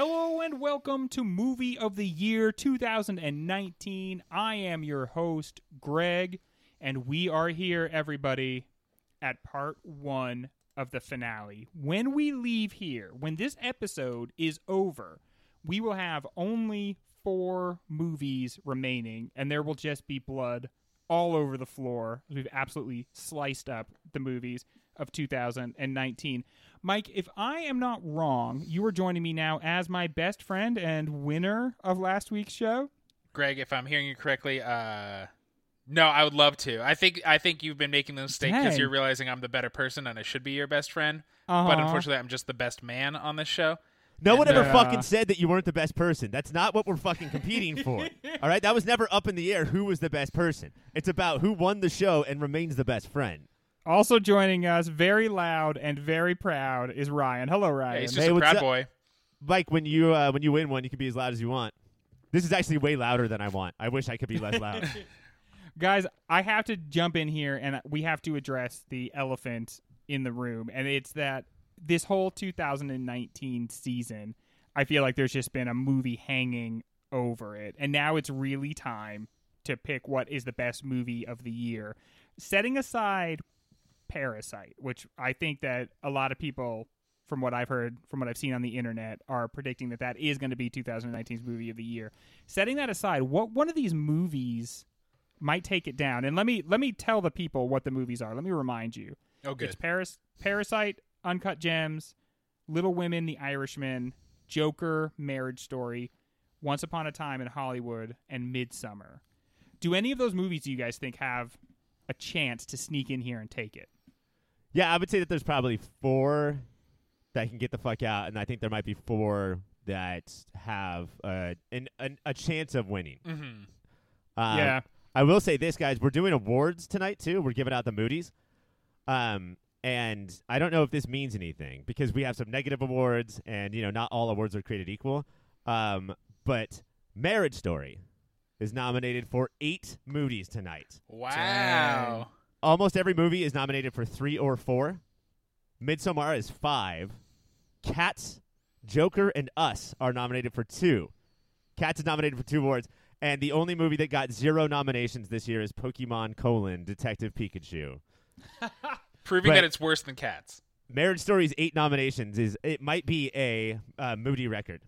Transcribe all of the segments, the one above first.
Hello and welcome to Movie of the Year 2019. I am your host, Greg, and we are here, everybody, at part one of the finale. When we leave here, when this episode is over, we will have only four movies remaining, and there will just be blood all over the floor. We've absolutely sliced up the movies of 2019. Mike, if I am not wrong, you are joining me now as my best friend and winner of last week's show. Greg, if I'm hearing you correctly, uh, no, I would love to. I think I think you've been making the mistake because you're realizing I'm the better person and I should be your best friend. Uh-huh. But unfortunately, I'm just the best man on this show. No one ever uh, fucking said that you weren't the best person. That's not what we're fucking competing for. All right, that was never up in the air. Who was the best person? It's about who won the show and remains the best friend. Also joining us, very loud and very proud, is Ryan. Hello, Yeah, Ryan. he's just Hey, a what's proud up? boy. Mike, when you uh, when you win one, you can be as loud as you want. This is actually way louder than I want. I wish I could be less loud. Guys, I have to jump in here and we have to address the elephant in the room. And it's that this whole 2019 season, I feel like there's just been a movie hanging over it. And now it's really time to pick what is the best movie of the year. Setting aside Parasite, which I think that a lot of people, from what I've heard, from what I've seen on the internet, are predicting that that is going to be 2019's movie of the year. Setting that aside, what one of these movies might take it down? And let me let me tell the people what the movies are. Let me remind you. Oh, good. It's Paris, Parasite, Uncut Gems, Little Women, The Irishman, Joker, Marriage Story, Once Upon a Time in Hollywood, and Midsommar. Do any of those movies do you guys think have a chance to sneak in here and take it? Yeah, I would say that there's probably four that can get the fuck out, and I think there might be four that have uh, an, an, a chance of winning. hmm Um, yeah. I will say this, guys. We're doing awards tonight too. We're giving out the Moody's, um, and I don't know if this means anything because we have some negative awards, and you know, not all awards are created equal. Um, but Marriage Story is nominated for eight Moody's tonight. Wow. Almost every movie is nominated for three or four. Midsommar is five. Cats, Joker, and Us are nominated for two. Cats is nominated for two awards. And the only movie that got zero nominations this year is Pokemon colon Detective Pikachu. Proving But- that it's worse than cats. Marriage Story's eight nominations is it might be a uh, Moody record.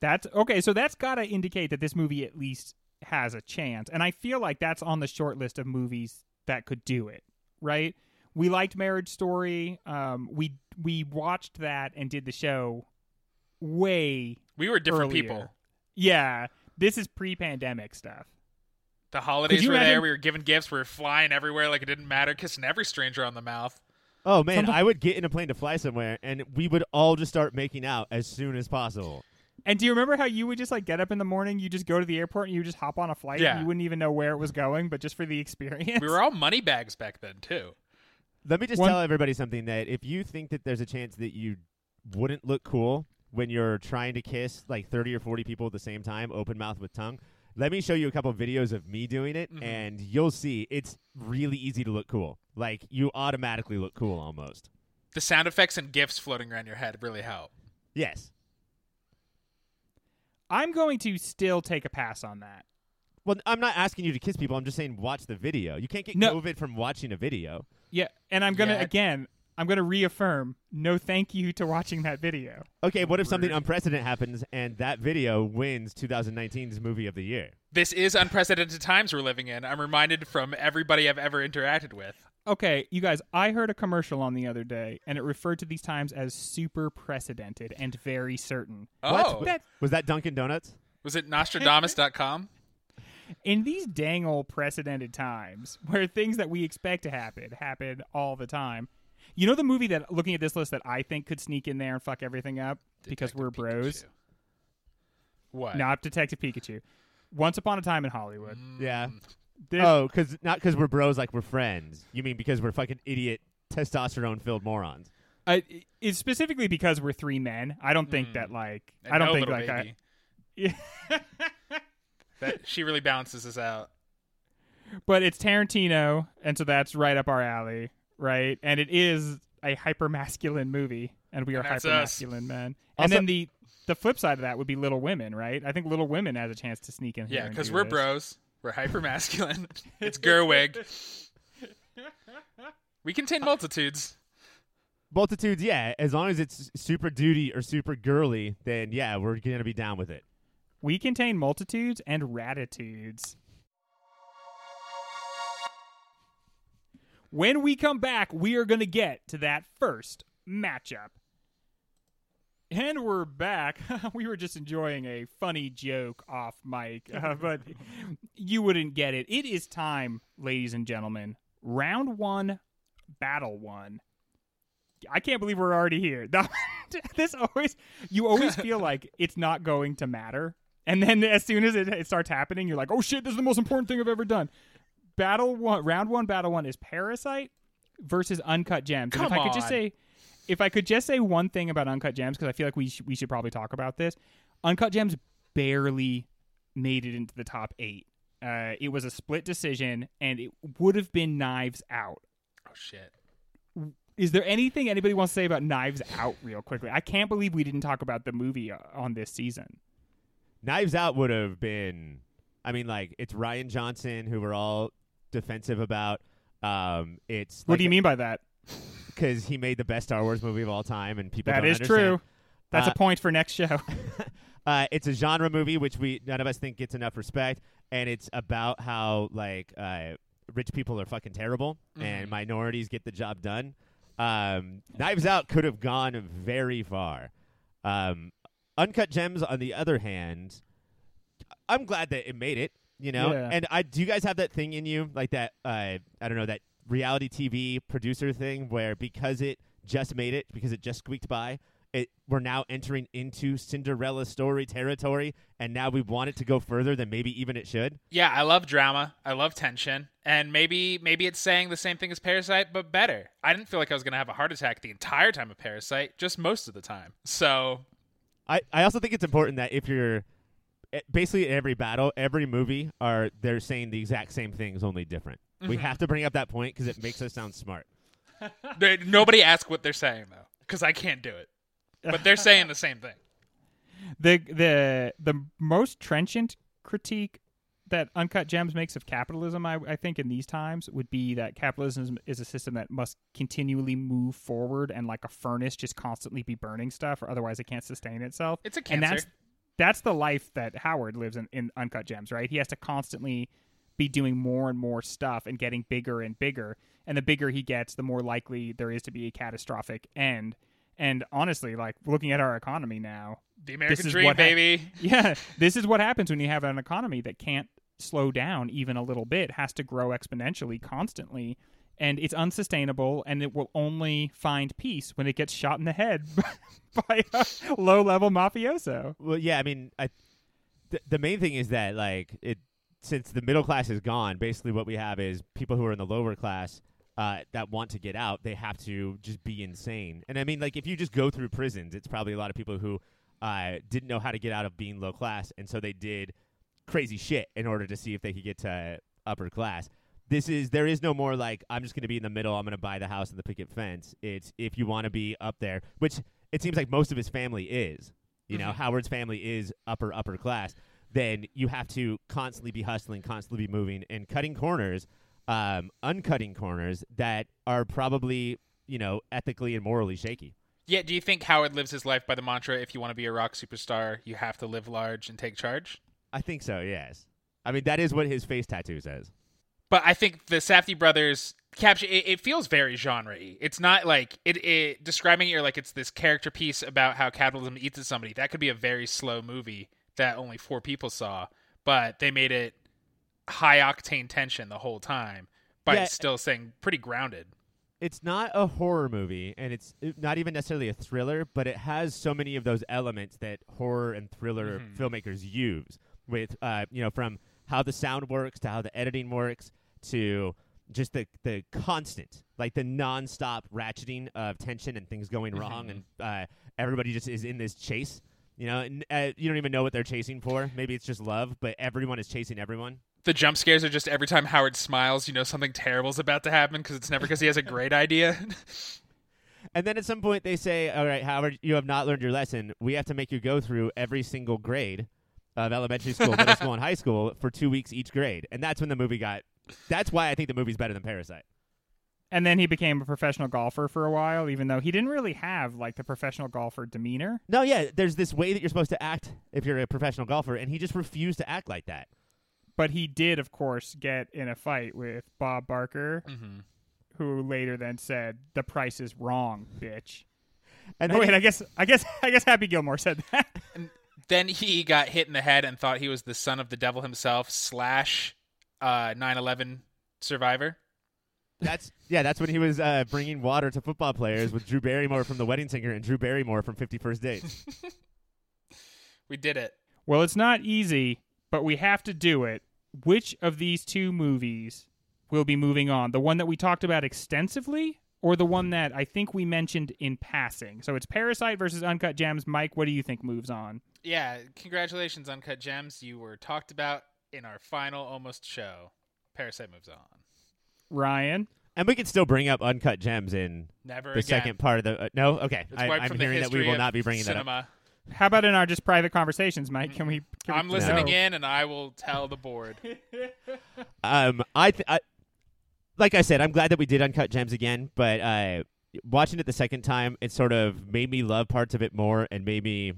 That's okay. So that's got to indicate that this movie at least has a chance. And I feel like that's on the short list of movies that could do it, right? We liked Marriage Story. Um, we we watched that and did the show way We were different earlier. people. Yeah, this is pre-pandemic stuff. The holidays you were there. We were giving gifts. We were flying everywhere like it didn't matter, kissing every stranger on the mouth. Oh man, Someti- I would get in a plane to fly somewhere, and we would all just start making out as soon as possible. And do you remember how you would just like get up in the morning, you just go to the airport and you just hop on a flight? Yeah. You wouldn't even know where it was going, but just for the experience. We were all money bags back then too. Let me just One- tell everybody something that if you think that there's a chance that you wouldn't look cool when you're trying to kiss like 30 or 40 people at the same time, open mouth with tongue, let me show you a couple videos of me doing it, Mhm. and you'll see it's really easy to look cool. Like you automatically look cool almost. The sound effects and gifs floating around your head really help. Yes. I'm going to still take a pass on that. Well, I'm not asking you to kiss people. I'm just saying watch the video. You can't get No. COVID from watching a video. Yeah, and I'm gonna Yeah. again. I'm gonna reaffirm. No, thank you to watching that video. Okay, what if something unprecedented happens and that video wins 2019's movie of the year? This is unprecedented times we're living in. I'm reminded from everybody I've ever interacted with. Okay, you guys. I heard a commercial on the other day, and it referred to these times as super precedented and very certain. Oh, That Was that Dunkin' Donuts? was it Nostradamus.com? in these dang old precedented times, where things that we expect to happen happen all the time. You know the movie that looking at this list that I think could sneak in there and fuck everything up because we're Detective bros. Pikachu. What? Not Detective Pikachu. Once upon a time in Hollywood. Mm, Yeah. This- Oh, because not because we're bros, like we're friends. You mean because we're fucking idiot, testosterone-filled morons? I, it's specifically because we're three men. I don't think Mm. that like And I don't no think little like I, baby. Yeah. That she really balances us out. but it's Tarantino, and so that's right up our alley, right? And it is a hyper masculine movie, and we are And hyper masculine men. Also- and then the the flip side of that would be Little Women, right? I think Little Women has a chance to sneak in. here Yeah, because do we're this. bros. We're hyper masculine. it's Gerwig. We contain multitudes. Multitudes, yeah. As long as it's super duty or super girly, then yeah, we're gonna be down with it. We contain multitudes and ratitudes. When we come back, we are going to get to that first matchup. And we're back. we were just enjoying a funny joke off mic, uh, but you wouldn't get it. It is time, ladies and gentlemen. Round one, battle one. I can't believe we're already here. this always, you always feel like it's not going to matter. And then as soon as it, it starts happening, you're like, oh shit, this is the most important thing I've ever done. Battle one, round one, battle one is Parasite versus Uncut Gems. and if Come I could just say, if I could just say one thing about Uncut Gems, because I feel like we sh- we should probably talk about this. Uncut Gems barely made it into the top eight. Uh, it was a split decision, and it would have been Knives Out. Oh shit. Is there anything anybody wants to say about Knives Out, real quickly? I can't believe we didn't talk about the movie uh, on this season. Knives Out would have been. I mean, like it's Rian Johnson, who we're all defensive about. Um, it's What do you mean by that? Because he made the best Star Wars movie of all time, and people That don't is understand. true. That's Uh, a point for next show. uh, it's a genre movie which we none of us think gets enough respect, and it's about how like uh, rich people are fucking terrible and Mhm. minorities get the job done. Um, Knives Out could have gone very far. Um, Uncut Gems, on the other hand, I'm glad that it made it. You know, Yeah. and I do you guys have that thing in you like that? Uh, I don't know that reality TV producer thing where because it just made it because it just squeaked by, it we're now entering into Cinderella story territory, and now we want it to go further than maybe even it should. Yeah, I love drama. I love tension. And maybe maybe it's saying the same thing as Parasite, but better. I didn't feel like I was gonna have a heart attack the entire time of Parasite, just most of the time. So I, I also think it's important that if you're eh, basically every battle, every movie are they're saying the exact same things, only different. We Mhm. have to bring up that point because it makes us sound smart. they, nobody ask what they're saying though, because I can't do it. But they're saying the same thing. the the the most trenchant critique that Uncut Gems makes of capitalism, I, I think, in these times would be that capitalism is a system that must continually move forward and like a furnace just constantly be burning stuff, or otherwise it can't sustain itself. It's a cancer. and that's that's the life that Howard lives in in Uncut Gems, right? He has to constantly be doing more and more stuff and getting bigger and bigger. And the bigger he gets, the more likely there is to be a catastrophic end. And honestly, like looking at our economy now, the American is dream, what hap- baby. yeah, this is what happens when you have an economy that can't slow down even a little bit, has to grow exponentially constantly, and it's unsustainable and it will only find peace when it gets shot in the head by a low-level mafioso. Well, yeah, I mean, I, th- the main thing is that like it since the middle class is gone, basically what we have is people who are in the lower class uh, that want to get out. They have to just be insane. And I mean, like if you just go through prisons, it's probably a lot of people who uh, didn't know how to get out of being low class, and so they did crazy shit in order to see if they could get to upper class. This is there is no more like I'm just going to be in the middle. I'm going to buy the house and the picket fence. It's if you want to be up there, which it seems like most of his family is. You know, Mhm. Howard's family is upper upper class. Then you have to constantly be hustling, constantly be moving, and cutting corners, um, uncutting corners that are probably you know ethically and morally shaky. Yeah, do you think Howard lives his life by the mantra if you want to be a rock superstar, you have to live large and take charge? I think so. Yes. I mean that is what his face tattoo says. But I think the Safdie brothers capture it, it feels very genre-y. It's not like it, it describing it or like it's this character piece about how capitalism eats at somebody. That could be a very slow movie that only four people saw, but they made it high octane tension the whole time, but Yeah. still saying pretty grounded. it's not a horror movie and it's not even necessarily a thriller but it has so many of those elements that horror and thriller Mhm. filmmakers use with uh, you know from how the sound works to how the editing works to just the the constant like the nonstop ratcheting of tension and things going wrong Mhm. and uh, everybody just is in this chase you know and uh, you don't even know what they're chasing for maybe it's just love but everyone is chasing everyone The jump scares are just every time Howard smiles, you know something terrible's about to happen because it's never because he has a great idea. And then at some point they say, "All right, however, you have not learned your lesson. We have to make you go through every single grade of elementary school, middle school, and high school for two weeks each grade." And that's when the movie got. That's why I think the movie's better than Parasite. And then he became a professional golfer for a while, even though he didn't really have like the professional golfer demeanor. No, yeah, there's this way that you're supposed to act if you're a professional golfer, and he just refused to act like that. But he did, of course, get in a fight with Bob Barker, Mm-hmm. who later then said, "The price is wrong, bitch." And No, then wait, he- I guess, I guess, I guess Happy Gilmore said that. Then he got hit in the head and thought he was the son of the devil himself slash uh, 9/11 survivor. That's yeah, that's when he was uh, bringing water to football players with Drew Barrymore from The Wedding Singer and Drew Barrymore from Fifty First Dates. We did it. well, it's not easy, but we have to do it. Which of these two movies will be moving on? The one that we talked about extensively, or the one that I think we mentioned in passing? So it's Parasite versus Uncut Gems. Mike, what do you think moves on? Yeah, congratulations, Uncut Gems. You were talked about in our final almost show. Parasite moves on. Ryan. and we could still bring up Uncut Gems in Never the again. second part of the. Uh, no, okay, It's I, wiped I'm from the hearing that we history will of not be bringing that up. cinema. How about in our just private conversations, Mike? Can we? Can I'm listening No. in, and I will tell the board. Um, I, th- I, like I said, I'm glad that we did Uncut Gems again, but uh, watching it the second time, it sort of made me love parts of it more, and made me,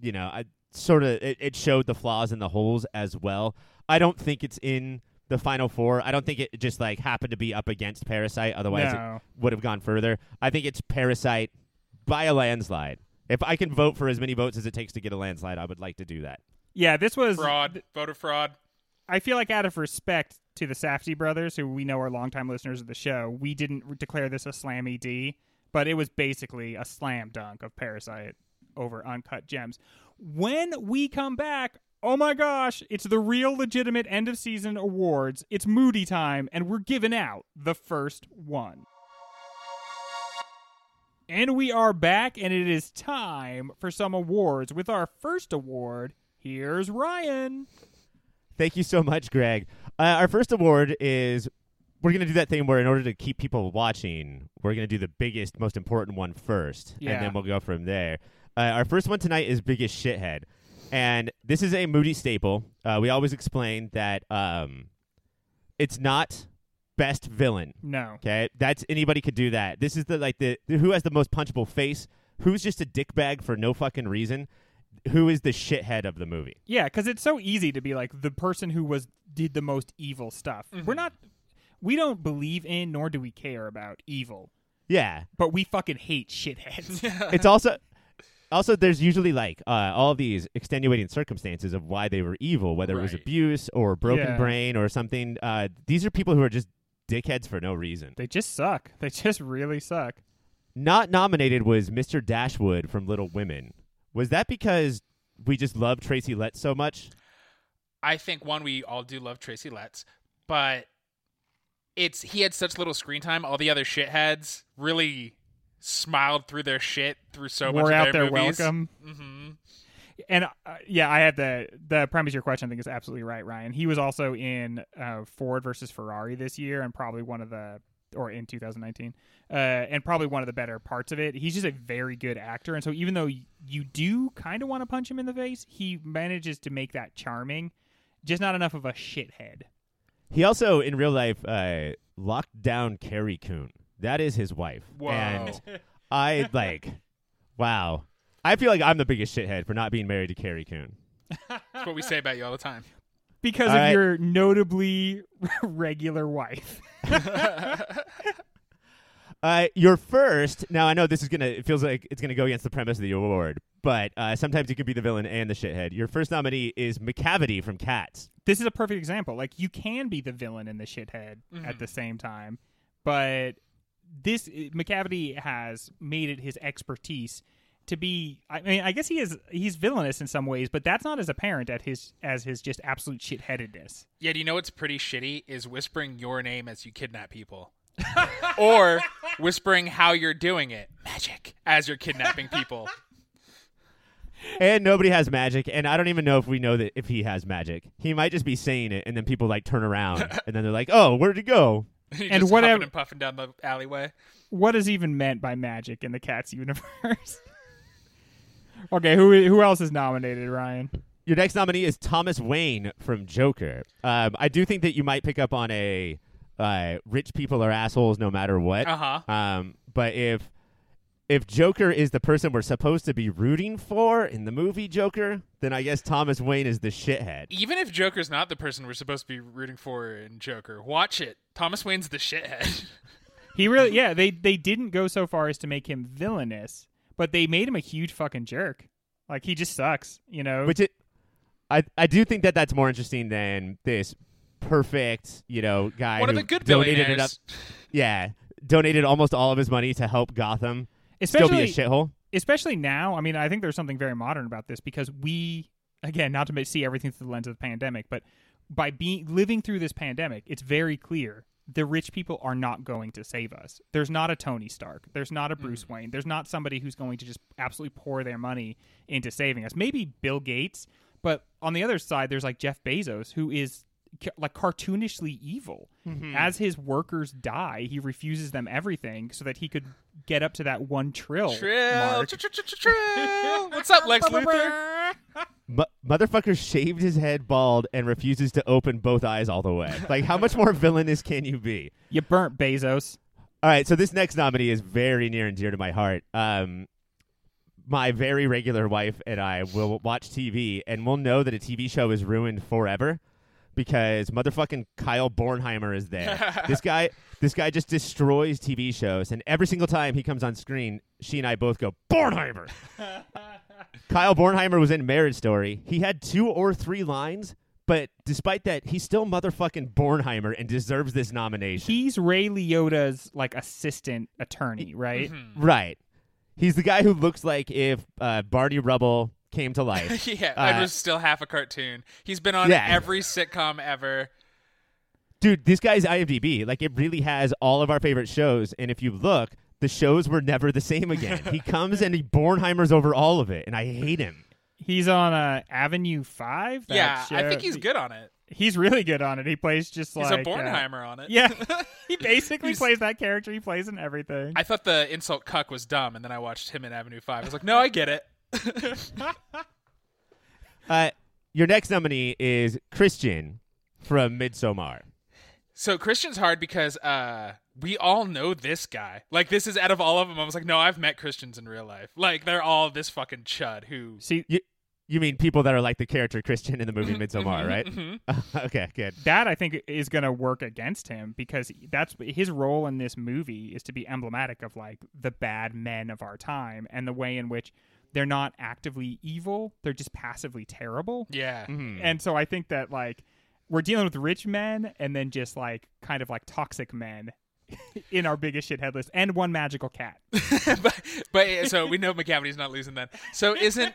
you know, I sort of it, it showed the flaws and the holes as well. I don't think it's in the final four. I don't think it just like happened to be up against Parasite. Otherwise, No. it would have gone further. I think it's Parasite by a landslide. If I can vote for as many votes as it takes to get a landslide, I would like to do that. Yeah, this was Fraud, voter fraud. I feel like out of respect to the Safdie brothers, who we know are longtime listeners of the show, we didn't declare this a slammy D, but it was basically a slam dunk of Parasite over Uncut Gems. When we come back, oh my gosh, it's the real legitimate end of season awards. It's Moody time, and we're giving out the first one. And we are back, and it is time for some awards. With our first award, here's Ryan. Thank you so much, Greg. Uh, our first award is we're going to do that thing where, in order to keep people watching, we're going to do the biggest, most important one first, Yeah. and then we'll go from there. Uh, our first one tonight is biggest shithead, and this is a Moody staple. Uh, we always explain that um, it's not best villain. No. Okay, that's anybody could do that. This is the like the who has the most punchable face, who's just a dickbag for no fucking reason, who is the shithead of the movie. Yeah, because it's so easy to be like the person who was did the most evil stuff. We're not, we don't believe in nor do we care about evil, Yeah, but we fucking hate shitheads. it's also also there's usually like uh, all these extenuating circumstances of why they were evil, whether it was Right. abuse or broken Yeah. brain or something. Uh, these are people who are just dickheads for no reason. they just suck. They just really suck. Not nominated was Mr. Dashwood from Little Women. Was that because we just love Tracy Letts so much? I think one we all do love Tracy Letts, but it's he had such little screen time. All the other shitheads really smiled through their shit through so much Wore of out their their movies. welcome. hmm And uh, yeah, I had the the premise of your question. I think is absolutely right, Ryan. He was also in uh, Ford versus Ferrari this year, and probably one of the or in 2019, uh, and probably one of the better parts of it. He's just a very good actor, and so even though you do kind of want to punch him in the face, he manages to make that charming, just not enough of a shithead. He also, in real life, uh, locked down Carrie Coon. That is his wife. Whoa. And I like, wow. I feel like I'm the biggest shithead for not being married to Carrie Coon. That's what we say about you all the time. Because All of right. your notably regular wife. Uh, your first. Now I know this is gonna. It feels like it's gonna go against the premise of the award, but uh, sometimes you could be the villain and the shithead. Your first nominee is Macavity from Cats. this is a perfect example. Like you can be the villain and the shithead at the same time, but this Macavity has made it his expertise to be. I mean, I guess he is he's villainous in some ways, but that's not as apparent at his as his just absolute shitheadedness. Yeah, do you know what's pretty shitty is whispering your name as you kidnap people. or whispering how you're doing it, magic, as you're kidnapping people. And nobody has magic, and I don't even know if we know that if he has magic. He might just be saying it, and then people like turn around, and then they're like, "Oh, where'd he go?" He And just whatever- huffing and puffing down the alleyway. what is even meant by magic in the Cats universe? okay, who who else is nominated, Ryan? Your next nominee is Thomas Wayne from Joker. Um, I do think that you might pick up on a uh, rich people are assholes no matter what. Uh huh. Um, but if if Joker is the person we're supposed to be rooting for in the movie Joker, then I guess Thomas Wayne is the shithead. Even if Joker's not the person we're supposed to be rooting for in Joker, watch it. Thomas Wayne's the shithead. He really, yeah, they they didn't go so far as to make him villainous, but they made him a huge fucking jerk. Like he just sucks, you know. Which it, I I do think that that's more interesting than this perfect, you know, guy One of the good donated it up. billionaires. Yeah, donated almost all of his money to help Gotham especially still be a shithole. especially now. I mean, I think there's something very modern about this because we, again, not to see everything through the lens of the pandemic, but by being living through this pandemic, it's very clear the rich people are not going to save us. There's not a Tony Stark. There's not a Bruce mm. Wayne. There's not somebody who's going to just absolutely pour their money into saving us. Maybe Bill Gates, but on the other side, there's like Jeff Bezos, who is like cartoonishly evil. As his workers die, he refuses them everything so that he could get up to that one trill, Trill. What's up, Lex Luthor? Mu- motherfucker shaved his head bald and refuses to open both eyes all the way. Like, how much more villainous can you be? You burnt Bezos. All right, so this next nominee is very near and dear to my heart. Um, my very regular wife and I will watch TV, and we'll know that a TV show is ruined forever because motherfucking Kyle Bornheimer is there. this guy, this guy just destroys TV shows, and every single time he comes on screen, she and I both go Bornheimer. Kyle Bornheimer was in Marriage Story. He had two or three lines. But despite that, he's still motherfucking Bornheimer and deserves this nomination. He's Ray Liotta's like assistant attorney, right? Mm-hmm. Right. He's the guy who looks like if uh, Barney Rubble came to life. yeah, Uh, it was still half a cartoon. He's been on Yeah. every sitcom ever. Dude, this guy's IMDb. Like, it really has all of our favorite shows. And if you look, the shows were never the same again. he comes and he Bornheimers over all of it. And I hate him. He's on uh, Avenue Five. that Yeah, I think he's good on it. He's really good on it. He plays just He's like a uh, Bornheimer on it. yeah, he basically plays that character. He plays in everything. I thought the insult cuck was dumb, and then I watched him in Avenue Five. I was like, no, I get it. Uh, your next nominee is Christian from Midsommar. So Christian's hard because uh, we all know this guy. Like this is out of all of them. I was like, no, I've met Christians in real life. Like they're all this fucking chud who. See You, you mean people that are like the character Christian in the movie Midsommar, right? Mhm. okay, good. that I think is going to work against him because that's his role in this movie is to be emblematic of like the bad men of our time and the way in which they're not actively evil; they're just passively terrible. Yeah. Mhm. And so I think that like we're dealing with rich men and then just like kind of like toxic men in our biggest shithead list and one magical cat. but, but so we know Macavity's not losing then. So isn't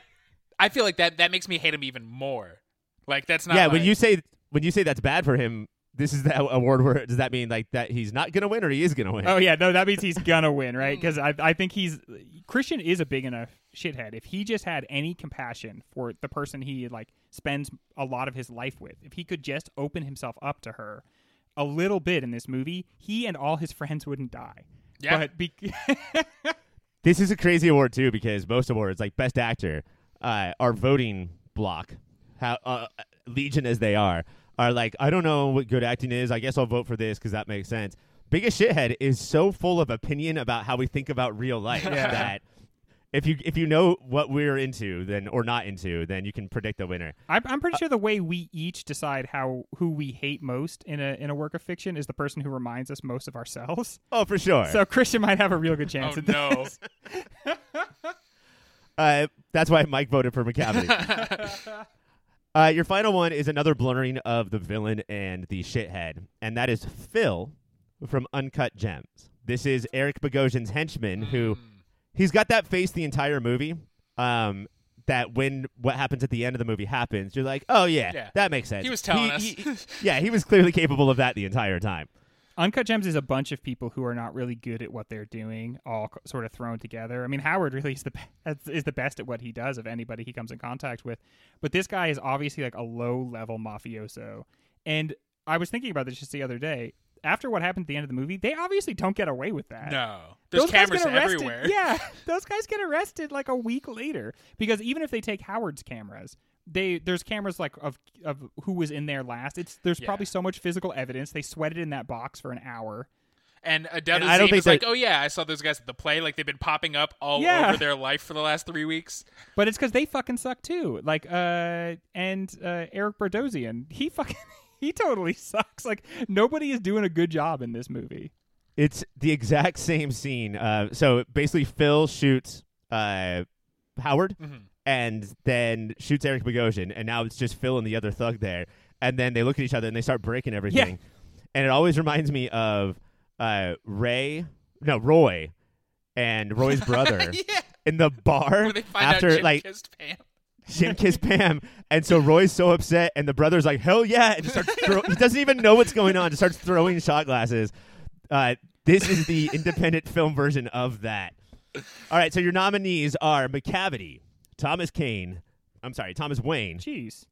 I feel like that that makes me hate him even more. Like that's not. yeah, when you say when you say that's bad for him, this is the award where does that mean like that he's not gonna win or he is gonna win? Oh yeah, no, that means he's gonna win, right? Because I I think he's Christian is a big enough shithead. If he just had any compassion for the person he like spends a lot of his life with, if he could just open himself up to her a little bit in this movie, he and all his friends wouldn't die. Yeah. But be- This is a crazy award too because most awards, like Best Actor, uh, our voting block, how uh, legion as they are, are like I don't know what good acting is. I guess I'll vote for this because that makes sense. Biggest shithead is so full of opinion about how we think about real life Yeah. that if you if you know what we're into then or not into, then you can predict the winner. I'm, I'm pretty sure the way we each decide how who we hate most in a in a work of fiction is the person who reminds us most of ourselves. Oh, for sure. So Christian might have a real good oh chance. at no. this. Uh, that's why Mike voted for Macavity. uh, your final one is another blurring of the villain and the shithead, and that is Phil from Uncut Gems. This is Eric Bogosian's henchman, who he's got that face the entire movie. Um, that when what happens at the end of the movie happens, you're like, oh yeah, Yeah. that makes sense. He was telling us. he- yeah, he was clearly capable of that the entire time. Uncut Gems is a bunch of people who are not really good at what they're doing, all sort of thrown together. I mean, Howard really is the be- is the best at what he does of anybody he comes in contact with, but this guy is obviously like a low level mafioso. And I was thinking about this just the other day. after what happened at the end of the movie, they obviously don't get away with that. No, there's those guys cameras get arrested. everywhere. Yeah, those guys get arrested like a week later because even if they take Howard's cameras, they there's cameras like of of who was in there last. It's there's Yeah. probably so much physical evidence. They sweated in that box for an hour. And Adele And I don't think is like, oh yeah, I saw those guys at the play. Like they've been popping up all Yeah. over their life for the last three weeks. But it's because they fucking suck too. Like, uh, and uh, Eric Bogosian, he fucking, he totally sucks. Like, nobody is doing a good job in this movie. It's the exact same scene. Uh, so basically, Phil shoots uh, Howard Mhm. And then shoots Eric Bogosian, and now it's just Phil and the other thug there. And then they look at each other and they start breaking everything. And it always reminds me of uh, Ray, no, Roy, and Roy's brother yeah, in the bar where they find after like kissed Pam. Jim kissed Pam, and so Roy's so upset, and the brother's like, "Hell yeah!" and just starts. Throw- he doesn't even know what's going on. Just starts throwing shot glasses. Uh, this is the independent film version of that. All right, so your nominees are Macavity, Thomas Kane. I'm sorry, Thomas Wayne, Jeez.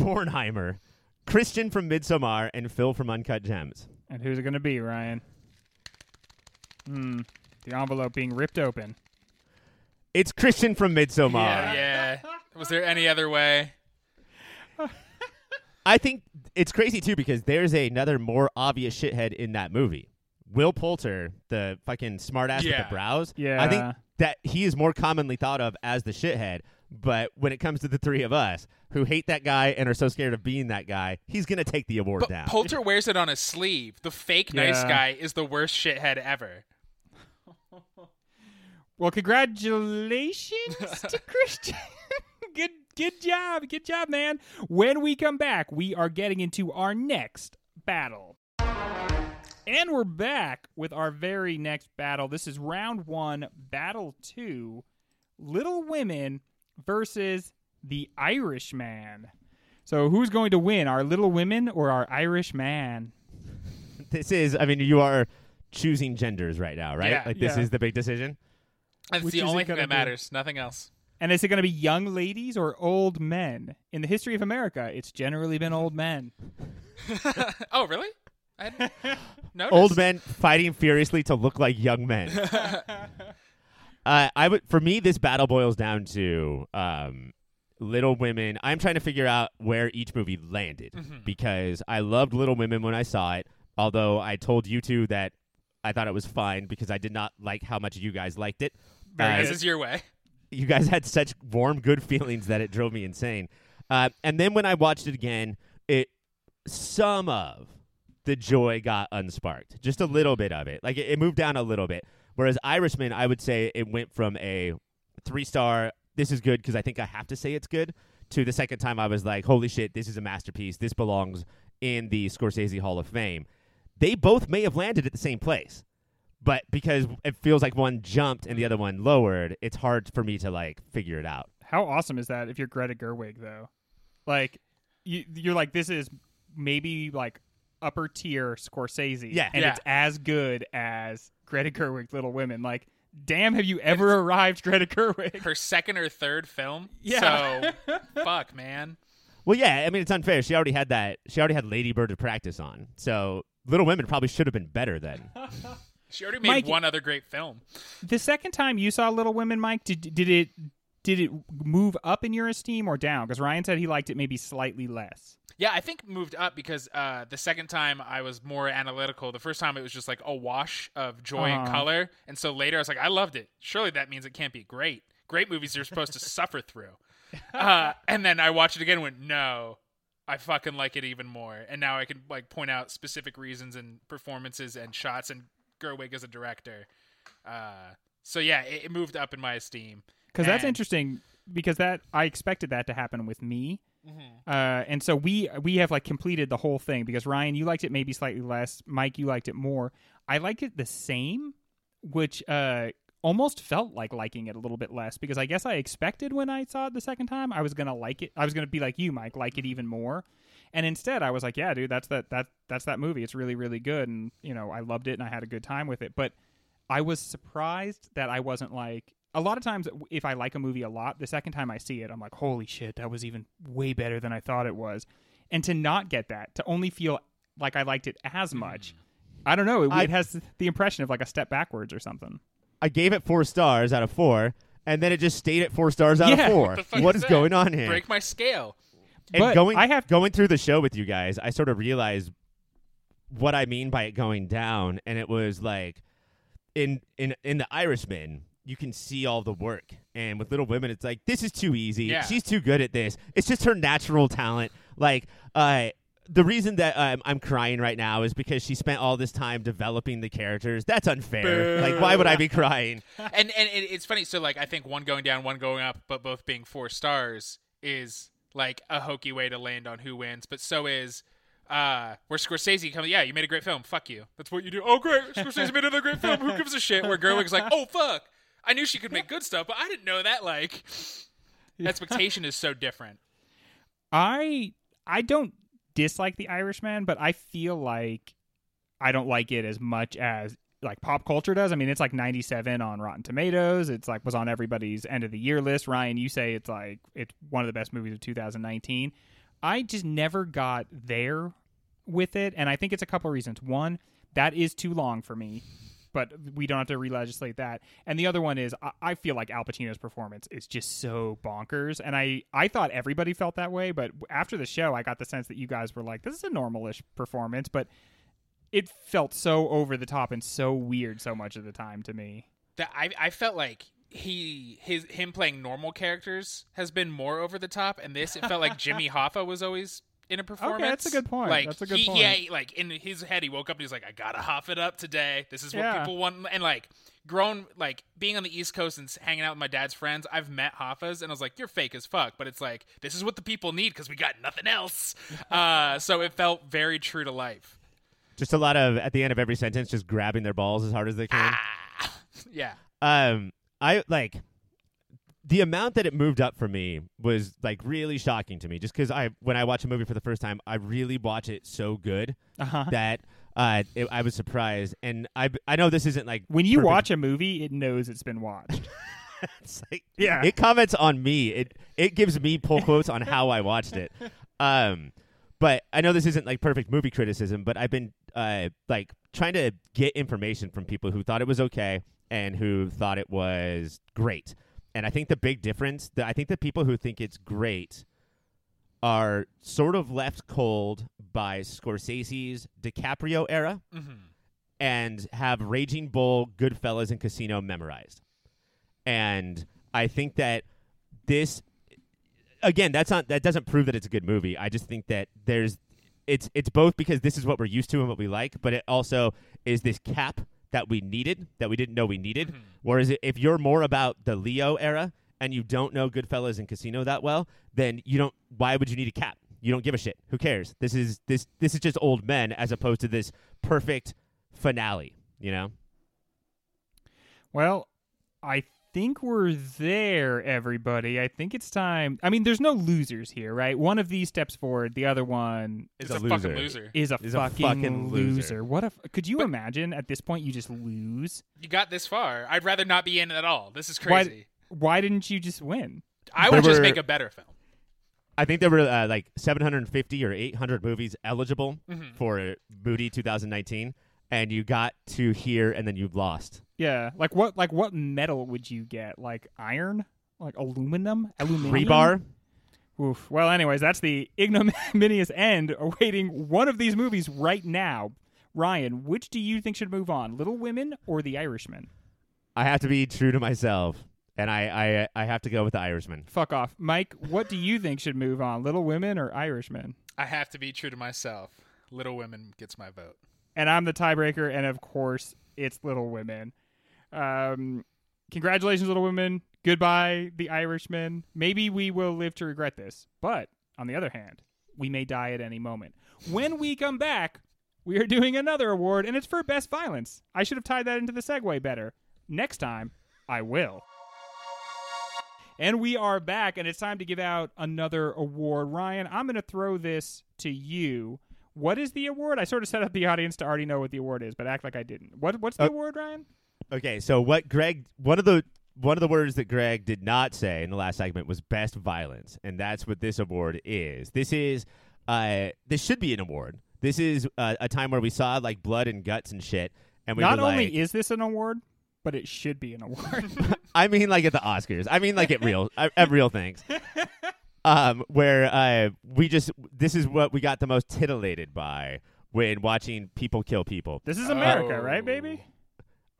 Bornheimer, Christian from Midsommar, and Phil from Uncut Gems. And who's it going to be, Ryan? Hmm. The envelope being ripped open. It's Christian from Midsommar. Yeah, yeah. Was there any other way? I think it's crazy too because there's another more obvious shithead in that movie. Will Poulter, the fucking smartass with Yeah. the brows. Yeah. I think that he is more commonly thought of as the shithead. But when it comes to the three of us who hate that guy and are so scared of being that guy, he's gonna take the award But down. Poulter wears it on his sleeve. The fake nice guy is the worst shithead ever. Well, congratulations to Christian. good, good job, good job, man. When we come back, we are getting into our next battle, and we're back with our very next battle. This is round one, battle two: Little Women versus the Irishman. So, who's going to win, our Little Women or our Irish man? this is, I mean, you are choosing genders right now, right? Yeah. like this Yeah. is the big decision. That's Which the it only thing gonna that be? matters. Nothing else. And is it going to be young ladies or old men? In the history of America, it's generally been old men. oh, really? I hadn't noticed. Old men fighting furiously to look like young men. uh, I would, for me, this battle boils down to um, Little Women. I'm trying to figure out where each movie landed Mm-hmm. because I loved Little Women when I saw it. Although I told you two that I thought it was fine because I did not like how much you guys liked it. Uh, As is your way. you guys had such warm, good feelings that it drove me insane. Uh, and then when I watched it again, it some of the joy got unsparked, just a little bit of it. Like it, it moved down a little bit. Whereas Irishman, I would say it went from a three star. This is good because I think I have to say it's good. To the second time, I was like, "Holy shit, this is a masterpiece. This belongs in the Scorsese Hall of Fame." They both may have landed at the same place, but because it feels like one jumped and the other one lowered, it's hard for me to like figure it out. How awesome is that if you're Greta Gerwig, though? Like, you, you're like, this is maybe like upper tier Scorsese. Yeah. And Yeah. it's as good as Greta Gerwig's Little Women. Like, damn, have you ever arrived, Greta Gerwig? Her second or third film. Yeah. So, fuck, man. Well, yeah, I mean it's unfair. She already had that. She already had Lady Bird to practice on. So Little Women probably should have been better then. She already made Mike- one other great film. The second time you saw Little Women, Mike, did, did it did it move up in your esteem or down? Because Ryan said he liked it maybe slightly less. Yeah, I think moved up because uh, the second time I was more analytical. The first time it was just like a wash of joy and Uh-huh. color, and so later I was like, I loved it. Surely that means it can't be great. Great movies you're supposed to suffer through. Uh, and then I watched it again and went, no, I fucking like it even more. And now I can like point out specific reasons and performances and shots and Gerwig as a director. Uh, so yeah, it, it moved up in my esteem. Because that's interesting. Because that I expected that to happen with me. Mm-hmm. Uh, and so we we have like completed the whole thing because Ryan, you liked it maybe slightly less. Mike, you liked it more. I liked it the same, which uh, almost felt like liking it a little bit less because I guess I expected when I saw it the second time I was gonna like it. I was gonna be like you, Mike, like it even more. And instead, I was like, yeah, dude, that's that that that's that movie. It's really really good, and you know, I loved it and I had a good time with it. But I was surprised that I wasn't like a lot of times if I like a movie a lot, the second time I see it, I'm like, holy shit, that was even way better than I thought it was. And to not get that, to only feel like I liked it as hmm. much, I don't know. It, I- it has the impression of like a step backwards or something. I gave it four stars out of four, and then it just stayed at four stars out Yeah. of four. What the fuck what is is that? going on here? Break my scale. and But going, I have- going through the show with you guys, I sort of realized what I mean by it going down, and it was like in in in the Irishman, you can see all the work, and with Little Women, it's like this is too easy. Yeah. She's too good at this. It's just her natural talent. Like, uh. The reason that um, I'm crying right now is because she spent all this time developing the characters. That's unfair. Boo. Like, why would I be crying? and and it, it's funny. So like, I think one going down, one going up, but both being four stars is like a hokey way to land on who wins. But so is uh where Scorsese comes. Yeah, you made a great film. Fuck you. That's what you do. Oh great, Scorsese made another great film. Who gives a shit? Where Gerwig's like, oh fuck, I knew she could make good stuff, but I didn't know that. Like, expectation is so different. I I don't dislike the Irishman, but I feel like I don't like it as much as like pop culture does. I mean, it's like 97 on Rotten Tomatoes. It's like was on everybody's end of the year list. Ryan, you say it's like it's one of the best movies of 2019. I just never got there with it, and I think it's a couple of reasons. One, that is too long for me. But we don't have to re-legislate that. And the other one is, I, I feel like Al Pacino's performance is just so bonkers. And I, I thought everybody felt that way, but after the show, I got the sense that you guys were like, "This is a normalish performance," but it felt so over the top and so weird so much of the time to me. that I I felt like he his him playing normal characters has been more over the top, and this it felt like Jimmy Hoffa was always in a performance. that's a good point. Like That's a good he, point. He, like in his head, he woke up and he's like, "I gotta huff it up today. This is what Yeah. people want." And like grown, like being on the East Coast and hanging out with my dad's friends, I've met Hoffas, and I was like, "You're fake as fuck," but it's like this is what the people need because we got nothing else. uh, so it felt very true to life. Just a lot of at the end of every sentence, just grabbing their balls as hard as they can. Ah, yeah. Um, I like the amount that it moved up for me was like really shocking to me. Just because I, when I watch a movie for the first time, I really watch it so good Uh-huh. that uh, it, I was surprised. And I, I know this isn't like When you perfect- watch a movie, it knows it's been watched. it's like, Yeah. it comments on me. It it gives me pull quotes on how I watched it. Um, but I know this isn't like perfect movie criticism, but I've been uh like trying to get information from people who thought it was okay and who thought it was great. And I think the big difference, that I think the people who think it's great are sort of left cold by Scorsese's DiCaprio era hmm and have Raging Bull, Goodfellas, and Casino memorized. And I think that this, again, that's not that doesn't prove that it's a good movie. I just think that there's, it's it's both because this is what we're used to and what we like, but it also is this cap that we needed that we didn't know we needed. Mhm. Whereas if you're more about the Leo era and you don't know Goodfellas and Casino that well, then you don't. Why would you need a cap? You don't give a shit. Who cares? This is this this is just old men as opposed to this perfect finale. You know. Well, I think we're there, everybody. I think it's time. I mean, there's no losers here, right? One of these steps forward, the other one Is It's a a, fucking loser. loser. is a, Is a fucking, fucking loser. What if? Could you But- imagine at this point you just lose? You got this far. I'd rather not be in it at all. This is crazy. Why didn't you just win? I would There just were- make a better film. I think there were uh, like 750 or 800 movies eligible Mhm. for Moody 2019, and you got to here and then you lost. Yeah, like what? Like what metal would you get? Like iron? Like aluminum? Aluminum? Rebar. Oof. Well, anyways, that's the ignominious end awaiting one of these movies right now. Ryan, which do you think should move on, Little Women or The Irishman? I have to be true to myself, and I I, I have to go with the Irishman. Fuck off, Mike. What do you think should move on, Little Women or Irishman? I have to be true to myself. Little Women gets my vote. And I'm the tiebreaker, and of course, it's Little Women. Um, congratulations, Little Women. Goodbye, The Irishman. Maybe we will live to regret this, but on the other hand, we may die at any moment. When we come back, we are doing another award, and it's for Best Violence. I should have tied that into the segue better. Next time, I will. And we are back, and it's time to give out another award. Ryan, I'm going to throw this to you. What is the award? I sort of set up the audience to already know what the award is, but act like I didn't. What What's the Uh, award, Ryan? Okay, so what Greg one of the one of the words that Greg did not say in the last segment was best violence, and that's what this award is. This is uh this should be an award This is uh, a time where we saw like blood and guts and shit, and we Not only is this an award, but it should be an award. I mean, like at the Oscars. I mean, like at real at real things. Um, where uh, we just this is what we got the most titillated by when watching people kill people. this is America, Oh. right, baby?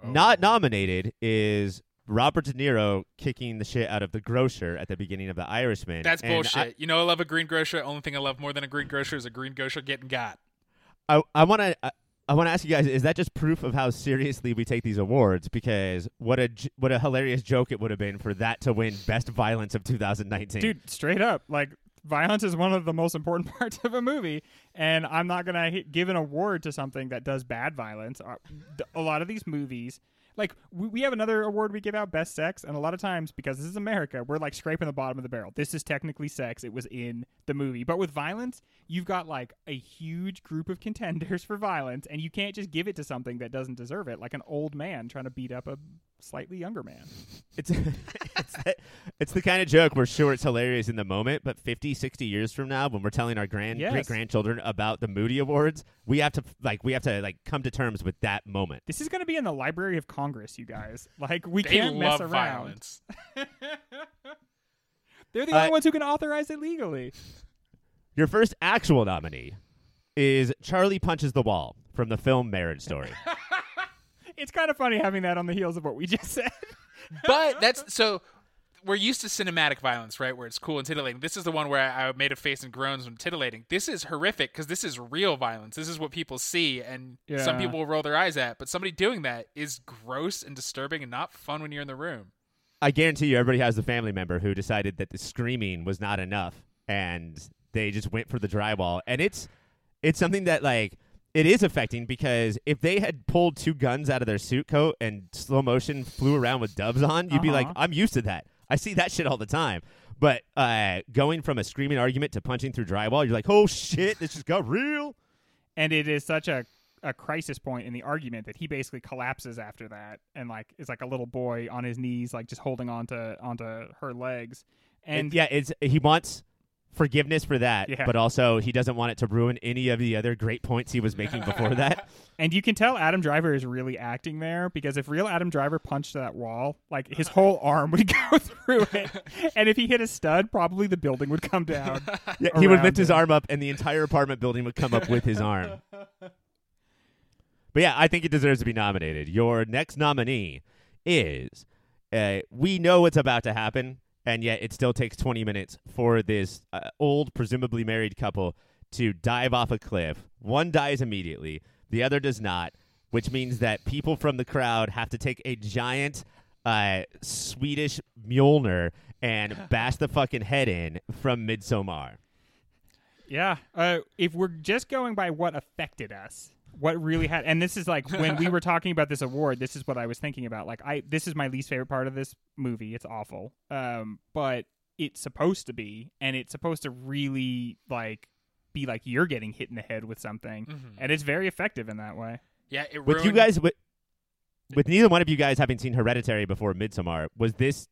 Not nominated is Robert De Niro kicking the shit out of the grocer at the beginning of The Irishman. That's And bullshit. I- you know, I love a green grocer. Only thing I love more than a green grocer is a green grocer getting got. I I want to I, want to ask you guys: Is that just proof of how seriously we take these awards? Because what a what a hilarious joke it would have been for that to win Best Violence of 2019. Dude, straight up, like violence is one of the most important parts of a movie, and I'm not gonna give an award to something that does bad violence. Uh, A lot of these movies, like we, we have another award we give out, best sex, and a lot of times because this is America, we're like scraping the bottom of the barrel. This is technically sex; it was in the movie, but with violence, you've got like a huge group of contenders for violence, and you can't just give it to something that doesn't deserve it, like an old man trying to beat up a slightly younger man. It's it's, the, it's the kind of joke where sure it's hilarious in the moment, but 50, 60 years from now, when we're telling our grand Yes. great grandchildren about the Moody Awards, we have to like we have to like come to terms with that moment. This is going to be in the Library of Congress, you guys. Like we They can't mess love around. violence. They're the Uh, only ones who can authorize it legally. Your first actual nominee is Charlie Punches the Wall from the film Marriage Story. It's kind of funny having that on the heels of what we just said. But that's so. We're used to cinematic violence, right? Where it's cool and titillating. This is the one where I made a face and groans when titillating. This is horrific because this is real violence. This is what people see, and some people will roll their eyes at. But somebody doing that is gross and disturbing and not fun when you're in the room. I guarantee you, everybody has a family member who decided that the screaming was not enough, and they just went for the drywall. And it's it's something that like it is affecting because if they had pulled two guns out of their suit coat and slow motion flew around with doves on, you'd be like, Uh-huh. I'm used to that. I see that shit all the time. But uh, going from a screaming argument to punching through drywall, you're like, oh shit, this just got real. And it is such a a crisis point in the argument that he basically collapses after that and like is like a little boy on his knees like just holding onto onto her legs. And And yeah, it's he wants forgiveness for that, Yeah. but also he doesn't want it to ruin any of the other great points he was making before that. And you can tell Adam Driver is really acting there because if real Adam Driver punched that wall, like his whole arm would go through it. And if he hit a stud, probably the building would come down. Yeah, he would lift his arm up, and the entire apartment building would come up with his arm. But yeah, I think it deserves to be nominated. Your next nominee is uh, we know what's about to happen, and yet it still takes 20 minutes for this uh, old, presumably married couple to dive off a cliff. One dies immediately, the other does not, which means that people from the crowd have to take a giant uh, Swedish Mjolnir and bash the fucking head in from Midsommar. Yeah. Uh, if we're just going by what affected us, what really had, and this is like when we were talking about this award, this is what I was thinking about. Like, I this is my least favorite part of this movie. It's awful, um, but it's supposed to be, and it's supposed to really like be like you're getting hit in the head with something, Mhm. and it's very effective in that way. Yeah, it with you guys with, with neither one of you guys having seen hereditary before midsommar was this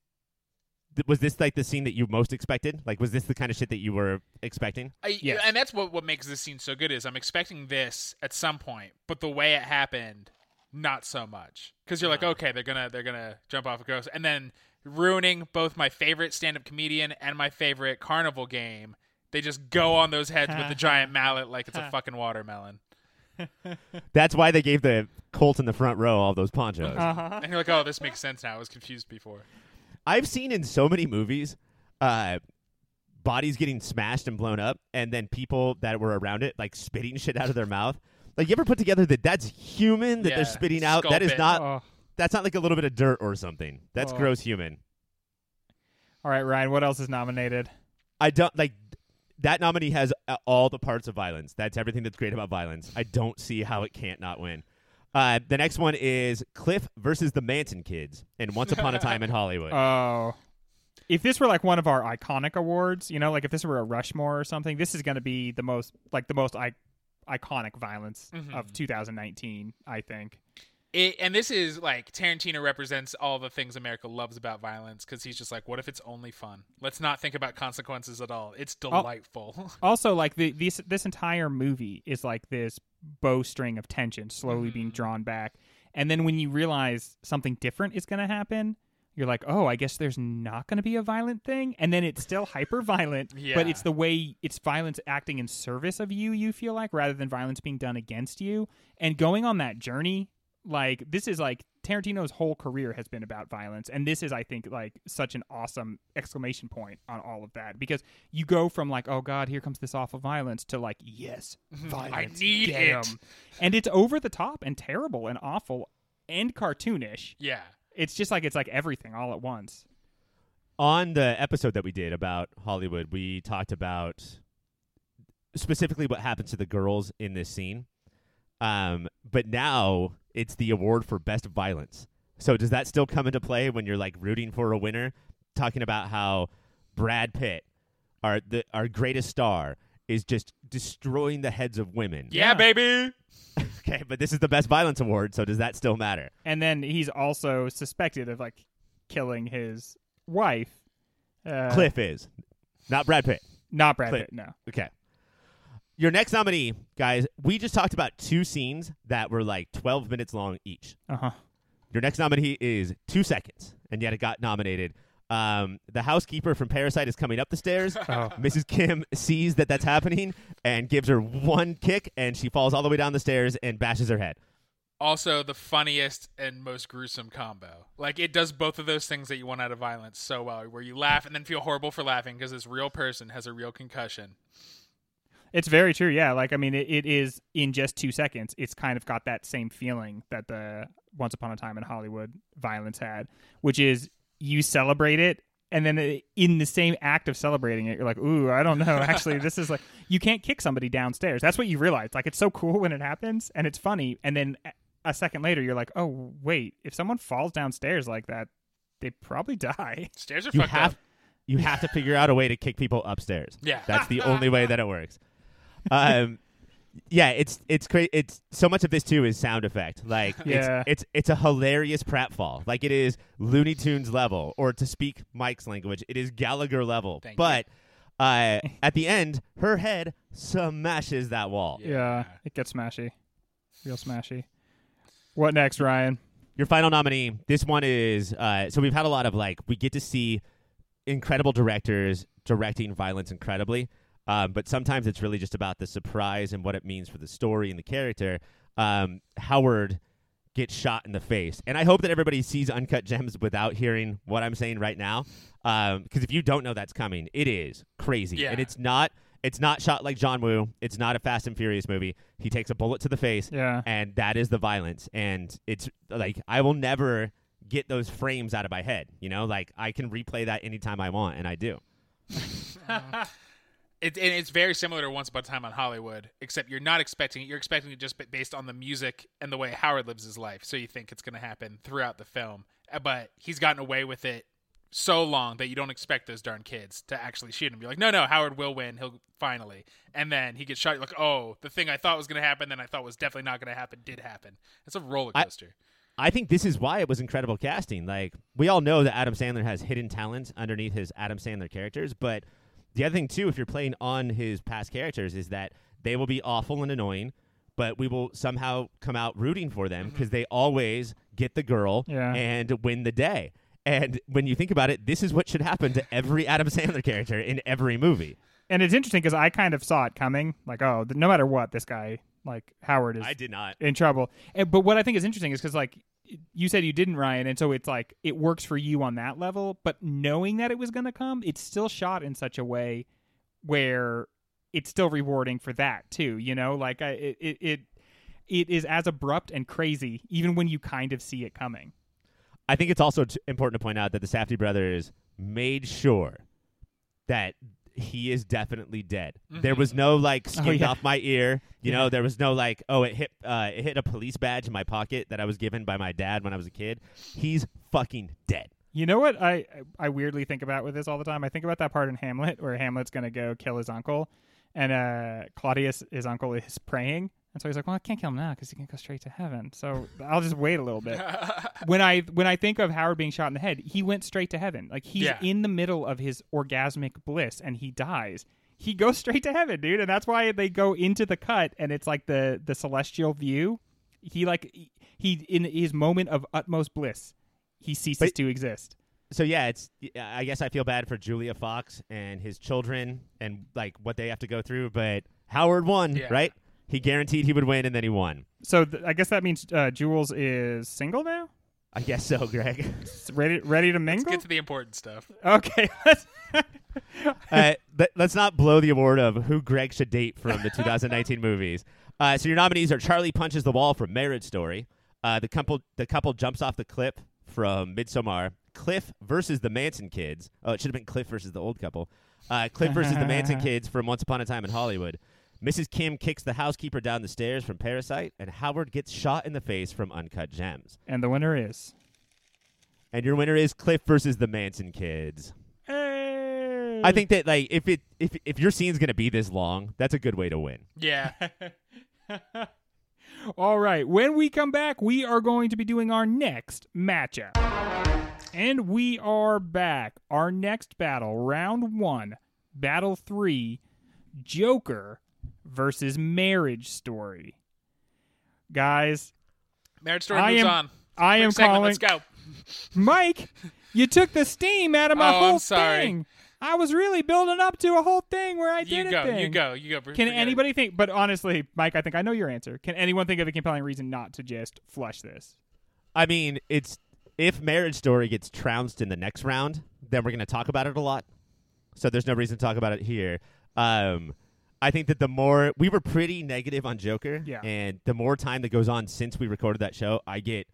th- was this like the scene that you most expected like was this the kind of shit that you were expecting I, Yes. And that's what what makes this scene so good is I'm expecting this at some point, but the way it happened, not so much. Because you're like, okay, they're gonna they're gonna jump off a ghost, and then ruining both my favorite stand-up comedian and my favorite carnival game. They just go on those heads with the giant mallet like it's a fucking watermelon, that's why they gave the colt in the front row all those ponchos Uh-huh. and you're like, oh, this makes sense now. I was confused before. I've seen in so many movies uh bodies getting smashed and blown up and then people that were around it like spitting shit out of their mouth like you ever put together that that's human that Yeah, they're spitting out that is bit. not Oh. that's not like a little bit of dirt or something that's Oh. gross human All right, Ryan. What else is nominated? I don't like that nominee has uh, all the parts of violence. That's everything that's great about violence. I don't see how it can't not win. Uh, the next one is Cliff versus the Manson Kids in Once Upon a Time in Hollywood. Oh. If this were like one of our iconic awards, you know, like if this were a Rushmore or something, this is going to be the most like the most I- iconic violence Mhm. of 2019, I think. It, and this is like Tarantino represents all the things America loves about violence because he's just like, what if it's only fun? Let's not think about consequences at all. It's delightful. also like the this this entire movie is like this bowstring of tension slowly being Mm-hmm. drawn back and then when you realize something different is going to happen you're like oh i guess there's not going to be a violent thing and then it's still hyper violent Yeah. but it's the way it's violence acting in service of you you feel like rather than violence being done against you and going on that journey like this is like Tarantino's whole career has been about violence and this is I think like such an awesome exclamation point on all of that because you go from like oh god here comes this awful violence to like yes violence I need get it. 'em. and it's over the top and terrible and awful and cartoonish yeah. it's just like it's like everything all at once on the episode that we did about Hollywood, we talked about specifically what happens to the girls in this scene. Um, but now it's the award for best violence. So does that still come into play when you're like rooting for a winner? Talking about how Brad Pitt, our the our greatest star, is just destroying the heads of women. yeah. Yeah. baby. Okay, but this is the best violence award, so does that still matter? and then he's also suspected of like killing his wife uh, Cliff is, not Brad Pitt. not Brad Cliff. Pitt no Okay. Your next nominee, guys, we just talked about two scenes that were like 12 minutes long each. uh-huh Your next nominee is two seconds, and yet it got nominated. Um, the housekeeper from Parasite is coming up the stairs. oh Mrs. Kim sees that that's happening and gives her one kick, and she falls all the way down the stairs and bashes her head. Also, the funniest and most gruesome combo. Like it does both of those things that you want out of violence so well, where you laugh and then feel horrible for laughing because this real person has a real concussion. It's very true. Yeah, like I mean, it, it is in just two seconds. It's kind of got that same feeling that the Once Upon a Time in Hollywood violence had, which is you celebrate it, and then uh, in the same act of celebrating it, you're like, "Ooh, I don't know. Actually, this is like you can't kick somebody downstairs." That's what you realize. Like it's so cool when it happens, and it's funny, and then a- a second later, you're like, "Oh, wait, if someone falls downstairs like that, they probably die." Stairs are You fucked have up. you have to figure out a way to kick people upstairs. Yeah. That's the only way that it works. Um, yeah, it's it's great. It's so much of this too is sound effect. Like Yeah. it's, it's it's a hilarious pratfall. Like it is Looney Tunes level, or to speak Mike's language, it is Gallagher level. Thank but uh, at the end, her head smashes that wall. Yeah. Yeah, it gets smashy, real smashy. What next, Ryan? Your final nominee. This one is uh, so we've had a lot of like we get to see incredible directors directing violence incredibly, um, but sometimes it's really just about the surprise and what it means for the story and the character. Um, Howard gets shot in the face, and I hope that everybody sees Uncut Gems without hearing what I'm saying right now, because if you don't know that's coming, it is crazy, Yeah. and it's not. It's not shot like John Woo. It's not a Fast and Furious movie. He takes a bullet to the face, Yeah. and that is the violence and it's like i will never get those frames out of my head you know like i can replay that anytime i want and i do It, and it's very similar to Once Upon a Time on Hollywood, except you're not expecting it. You're expecting it just based on the music and the way Howard lives his life. So you think it's going to happen throughout the film. Uh, But he's gotten away with it so long that you don't expect those darn kids to actually shoot him. You're like, no, no, Howard will win. He'll finally. And then he gets shot. You're like, oh, the thing I thought was going to happen, then I thought was definitely not going to happen, did happen. It's a roller I- coaster. i think this is why it was incredible casting like we all know that adam sandler has hidden talent underneath his adam sandler characters but the other thing too if you're playing on his past characters is that they will be awful and annoying but we will somehow come out rooting for them mm-hmm. because they always get the girl Yeah. and win the day and when you think about it this is what should happen to every adam sandler character in every movie And it's interesting because I kind of saw it coming. Like, oh, th- no matter what, this guy, like Howard, is I did not. in trouble. And, but what I think is interesting is because, like, you said you didn't, Ryan, and so it's like it works for you on that level. But knowing that it was going to come, it's still shot in such a way where it's still rewarding for that too. You know, like I, it, it, it, it is as abrupt and crazy, even when you kind of see it coming. I think it's also t- important to point out that the Safdie brothers made sure that he is definitely dead. There was no like skinned Oh, yeah. off my ear. You Yeah. know, there was no like, oh, it hit uh, it hit a police badge in my pocket that I was given by my dad when I was a kid. He's fucking dead. You know what I I weirdly think about with this all the time. I think about that part in Hamlet where Hamlet's gonna go kill his uncle, and uh, Claudius, his uncle, is praying, And so he's like, "Well, I can't kill him now because he can go straight to heaven. So I'll just wait a little bit." when I when I think of Howard being shot in the head, he went straight to heaven. Like he's Yeah. in the middle of his orgasmic bliss, and he dies. He goes straight to heaven, dude, and that's why they go into the cut, and it's like the the celestial view. He like he in his moment of utmost bliss, he ceases But- to exist. so yeah, it's. I guess I feel bad for Julia Fox and his children and like what they have to go through. But Howard won, Yeah. right? He guaranteed he would win, and then he won. So th- I guess that means uh, Jules is single now, I guess so, Greg. Ready ready to Let's mingle. get to the important stuff. okay, let's- uh, let, us not blow the award of who Greg should date from the 2019 movies. Uh, so your nominees are Charlie punches the wall from Marriage Story, uh, the couple the couple jumps off the cliff from Midsommar, Cliff versus the Manson kids. Oh, it should have been Cliff versus the old couple. Uh, Cliff versus the Manson kids from Once Upon a Time in Hollywood. Mrs. Kim kicks the housekeeper down the stairs from Parasite, and Howard gets shot in the face from Uncut Gems. and the winner is. And your winner is Cliff versus the Manson kids. Hey. I think that like if it if if your scene's gonna be this long, that's a good way to win. Yeah. All right. When we come back, we are going to be doing our next matchup. And we are back. Our next battle, round one, battle three Joker versus Marriage Story. Guys, Marriage Story I moves am- on. I Quick am segment, calling. Let's go. Mike, you took the steam out of my Oh, whole I'm sorry. thing. I was really building up to a whole thing where I You did a go. thing. You go. You go. Can Forget it. anybody think? But honestly, Mike, I think I know your answer. Can anyone think of a compelling reason not to just flush this? I mean, it's if Marriage Story gets trounced in the next round, then we're gonna talk about it a lot. So there's no reason to talk about it here. Um, I think that the more we were pretty negative on Joker, Yeah. and the more time that goes on since we recorded that show, I get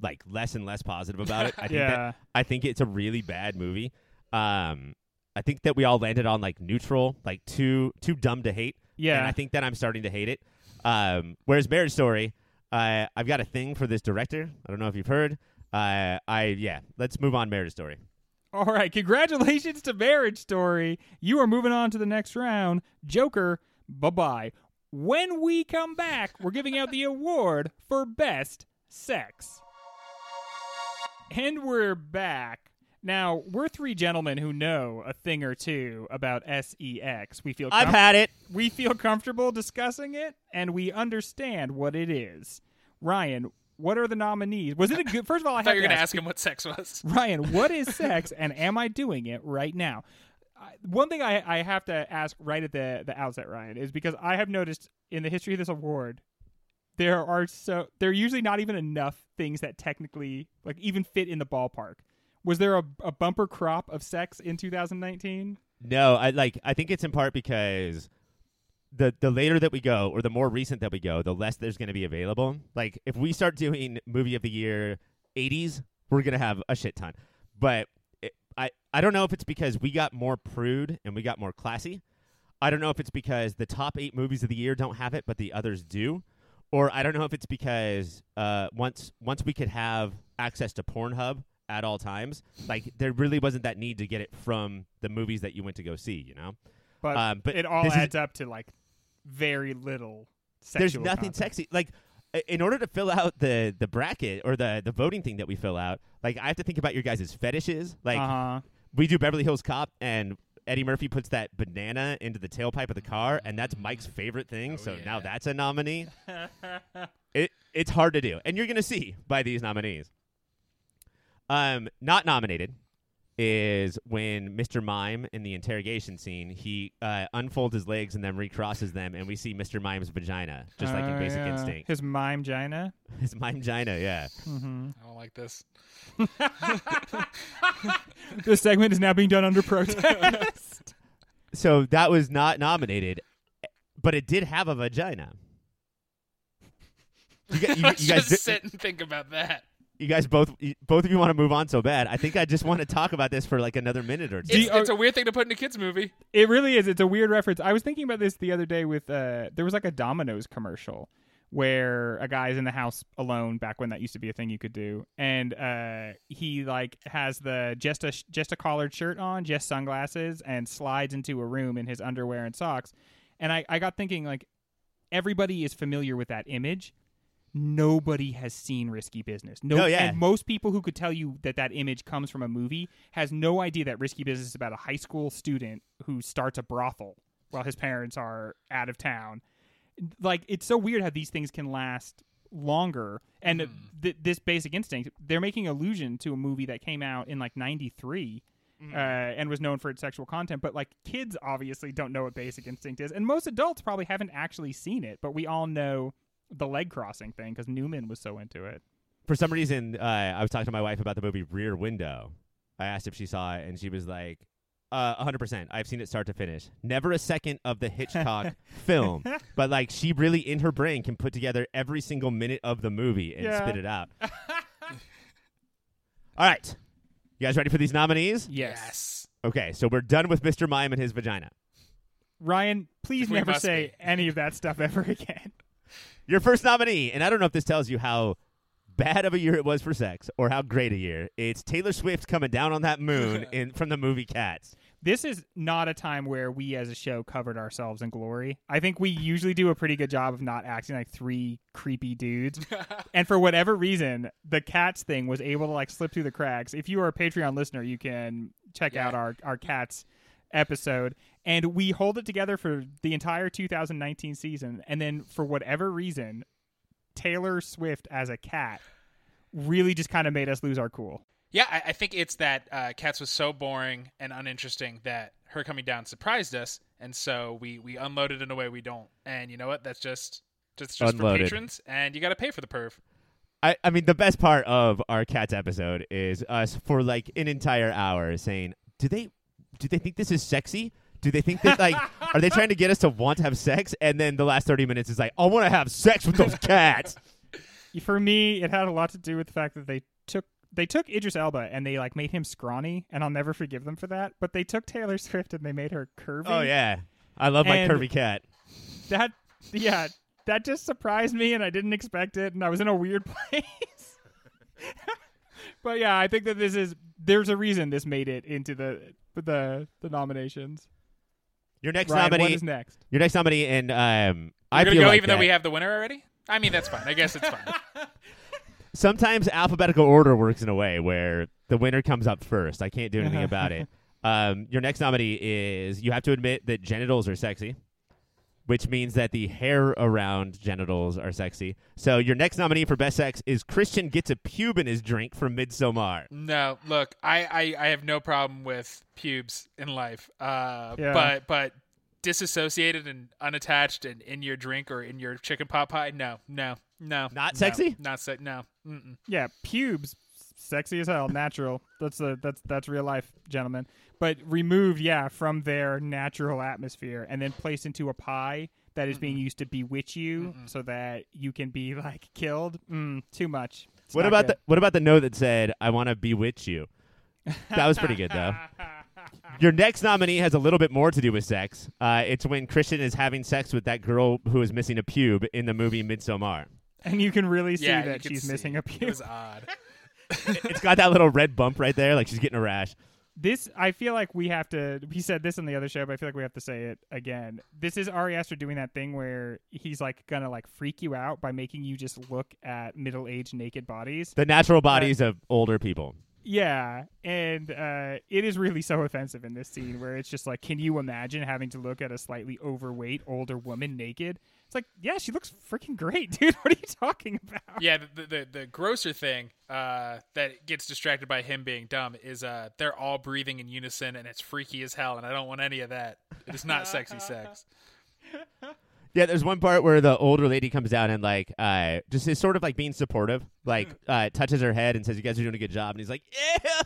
like less and less positive about it. I think Yeah. that I think it's a really bad movie. Um, I think that we all landed on like neutral, like too too dumb to hate. Yeah. and I think that I'm starting to hate it. Um, whereas Marriage Story, uh, I've got a thing for this director. I don't know if you've heard. Uh, I yeah. Let's move on. Marriage Story. All right, congratulations to Marriage Story. You are moving on to the next round. Joker, bye bye. When we come back, we're giving out the award for Best Sex. And we're back. Now, we're three gentlemen who know a thing or two about sex. We feel I've had it. we feel comfortable discussing it and we understand what it is. Ryan, what are the nominees? Was it a good First of all, I, I thought have you were to gonna ask, ask him what sex was. Ryan, what is sex, and am I doing it right now? One thing I, I have to ask right at the the outset, Ryan, is because I have noticed in the history of this award, there are so there are usually not even enough things that technically like even fit in the ballpark. Was there a, a bumper crop of sex in 2019? No, I like. I think it's in part because the the later that we go, or the more recent that we go, the less there's going to be available. Like if we start doing movie of the year '80s, we're going to have a shit ton. But it, I I don't know if it's because we got more prude and we got more classy. I don't know if it's because the top eight movies of the year don't have it, but the others do. Or I don't know if it's because uh, once once we could have access to Pornhub at all times, like there really wasn't that need to get it from the movies that you went to go see. You know, But, Um, but it all this is- adds up to like very little. there's nothing content. sexy. Like in order to fill out the the bracket or the the voting thing that we fill out, like I have to think about your guys' fetishes. Like uh-huh. we do Beverly Hills Cop and. Eddie Murphy puts that banana into the tailpipe of the car, and that's Mike's favorite thing. Oh, so yeah. now that's a nominee. it it's hard to do, and you're gonna see by these nominees. Um, not nominated is when Mr. Mime in the interrogation scene he uh, unfolds his legs and then recrosses them, and we see Mr. Mime's vagina, just like in Oh, Basic yeah. Instinct. His mime gina. His mime gina, yeah. Mm-hmm. I don't like this. this segment is now being done under protest. So that was not nominated, but it did have a vagina. You, gu- you, you guys, just sit and think about that. You guys both, both of you want to move on so bad. I think I just want to talk about this for like another minute or two. It's, it's a weird thing to put in a kids movie. it really is. It's a weird reference. I was thinking about this the other day with uh there was like a Domino's commercial where a guy's in the house alone back when that used to be a thing you could do and uh he like has the just a just a collared shirt on, just sunglasses and slides into a room in his underwear and socks. And I I got thinking like everybody is familiar with that image. Nobody has seen Risky Business. No, Oh, yeah. and most people who could tell you that that image comes from a movie has no idea that Risky Business is about a high school student who starts a brothel while his parents are out of town. Like it's so weird how these things can last longer. And th- this Basic Instinct, they're making allusion to a movie that came out in like '93 uh, and was known for its sexual content. But like kids obviously don't know what Basic Instinct is, and most adults probably haven't actually seen it. But we all know the leg crossing thing because Newman was so into it. For some reason, uh, I was talking to my wife about the movie Rear Window. I asked if she saw it, and she was like, uh, 100%. I've seen it start to finish. Never a second of the Hitchcock film, but like she really in her brain can put together every single minute of the movie and Yeah. spit it out. All right. You guys ready for these nominees? Yes. Okay, so we're done with Mr. Mime and his vagina. Ryan, please never say be. any of that stuff ever again. Your first nominee, and I don't know if this tells you how bad of a year it was for sex or how great a year. It's Taylor Swift coming down on that moon in from the movie Cats. This is not a time where we as a show covered ourselves in glory. I think we usually do a pretty good job of not acting like three creepy dudes. and for whatever reason, the cats thing was able to like slip through the cracks. If you are a Patreon listener, you can check Yeah. out our our cats episode and we hold it together for the entire 2019 season and then for whatever reason Taylor Swift as a cat really just kind of made us lose our cool. Yeah, I, I think it's that uh, Cats was so boring and uninteresting that her coming down surprised us, and so we we unloaded in a way we don't. And you know what? That's just just just Unloaded. for patrons, and you got to pay for the perv. I, I mean, the best part of our Cats episode is us for like an entire hour saying, "Do they, do they think this is sexy? Do they think that like, are they trying to get us to want to have sex?" And then the last thirty minutes is like, "I want to have sex with those cats." For me, it had a lot to do with the fact that they took they took Idris Elba and they like made him scrawny, and I'll never forgive them for that. But they took Taylor Swift and they made her curvy. oh yeah, I love my curvy cat. that yeah, that just surprised me, and I didn't expect it, and I was in a weird place. but yeah, I think that this is there's a reason this made it into the the the nominations. Your next Ryan, nominee, what is next? your next nominee, and um, I We're gonna feel go like even though we have the winner already. I mean, that's fine. I guess it's fine. sometimes alphabetical order works in a way where the winner comes up first. I can't do anything about it. Um, your next nominee is you have to admit that genitals are sexy, which means that the hair around genitals are sexy. So your next nominee for best sex is Christian gets a pube in his drink from Midsommar. no, look, I, I I have no problem with pubes in life. Uh, Yeah. but but disassociated and unattached and in your drink or in your chicken pot pie. No, no, no. Not no, sexy? Not se- No. Mm-mm. Yeah, pubes, sexy as hell, natural. That's a that's that's real life, gentlemen. But removed, yeah, from their natural atmosphere and then placed into a pie that is being used to bewitch you, so that you can be like killed. Mm, too much. It's What about good. the what about the note that said I want to bewitch you? That was pretty good though. Your next nominee has a little bit more to do with sex. Uh, it's when Christian is having sex with that girl who is missing a pube in the movie Midsommar. and you can really see Yeah, that could she's see. missing a It pube. was odd. it's got that little red bump right there, like she's getting a rash. This I feel like we have to. We said this on the other show, but I feel like we have to say it again. This is Ari Aster doing that thing where he's like gonna like freak you out by making you just look at middle-aged naked bodies. The natural bodies of older people. Yeah, and uh, it is really so offensive in this scene where it's just like, can you imagine having to look at a slightly overweight older woman naked? It's like, yeah, she looks freaking great, dude. What are you talking about? Yeah, the, the the grosser thing uh, that gets distracted by him being dumb is uh, they're all breathing in unison and it's freaky as hell, and I don't want any of that. It is not sexy sex. Yeah, there's one part where the older lady comes down and like uh just is sort of like being supportive, like uh touches her head and says, "You guys are doing a good job," and he's like,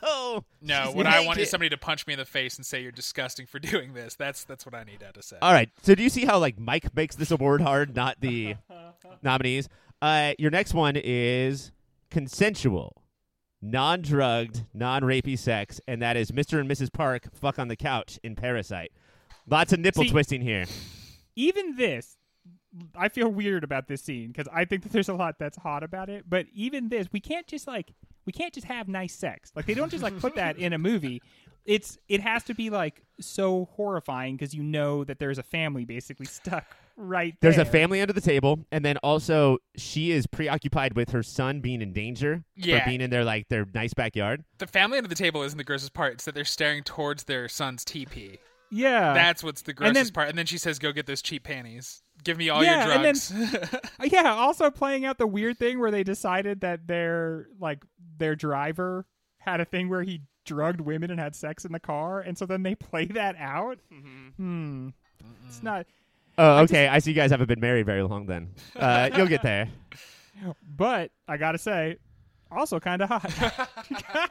"Ew." No, what I want naked." is somebody to punch me in the face and say you're disgusting for doing this. That's that's what I need to say. All right. So do you see how like Mike makes this award hard, not the nominees? Uh, your next one is consensual, non-drugged, non-rapey sex, and that is Mr. and Mrs. Park fuck on the couch in Parasite. Lots of nipple See- twisting here. Even this i feel weird about this scene because i think that there's a lot that's hot about it but even this we can't just like we can't just have nice sex like they don't just like put that in a movie it's it has to be like so horrifying because you know that there's a family basically stuck right there. There's a family under the table, and then also she is preoccupied with her son being in danger Yeah. for being in their like their nice backyard. The family under the table isn't the grossest part. It's that they're staring towards their son's teepee. Yeah, That's what's the and grossest then- part. And then she says, "Go get those cheap panties. Give me all Yeah, your and then- drugs." Uh, yeah. Also playing out the weird thing where they decided that their like their driver had a thing where he drugged women and had sex in the car, and so then they play that out. Mm-hmm. It's not. Oh, okay. I see you guys haven't been married very long. Then uh, you'll get there. But I gotta say, also kind of hot.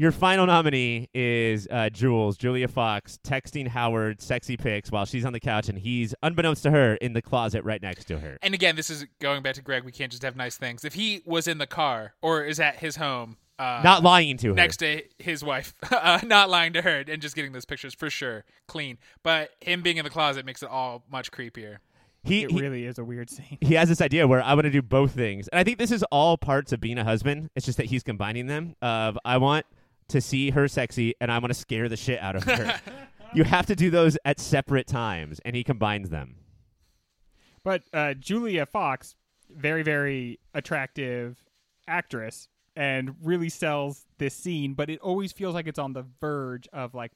Your final nominee is uh, Jules, Julia Fox, texting Howard sexy pics while she's on the couch and he's, unbeknownst to her, in the closet right next to her. and again, this is going back to Greg. We can't just have nice things. If he was in the car or is at his home, uh, Not lying to her. next to his wife, uh, not lying to her, and just getting those pictures for sure, clean. But him being in the closet makes it all much creepier. he, it he, really is a weird scene. he has this idea where I want to do both things. And I think this is all parts of being a husband. It's just that he's combining them. Of I want to see her sexy and I want to scare the shit out of her. you have to do those at separate times, and he combines them. But uh, Julia Fox, very very attractive actress, and really sells this scene. But it always feels like it's on the verge of like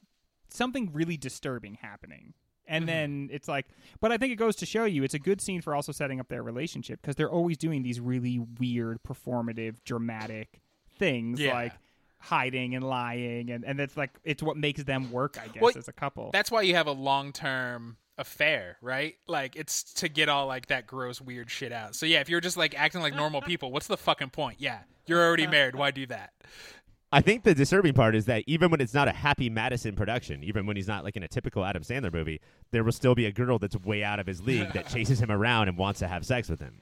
something really disturbing happening. And then it's like, but I think it goes to show you it's a good scene for also setting up their relationship because they're always doing these really weird, performative, dramatic things Yeah. like hiding and lying, and and that's like it's what makes them work, I guess, Well, as a couple. That's why you have a long term affair, right? Like it's to get all like that gross weird shit out. So yeah, if you're just like acting like normal people, what's the fucking point? Yeah, you're already married. Why do that? I think the disturbing part is that even when it's not a Happy Madison production, even when he's not like in a typical Adam Sandler movie, there will still be a girl that's way out of his league that chases him around and wants to have sex with him.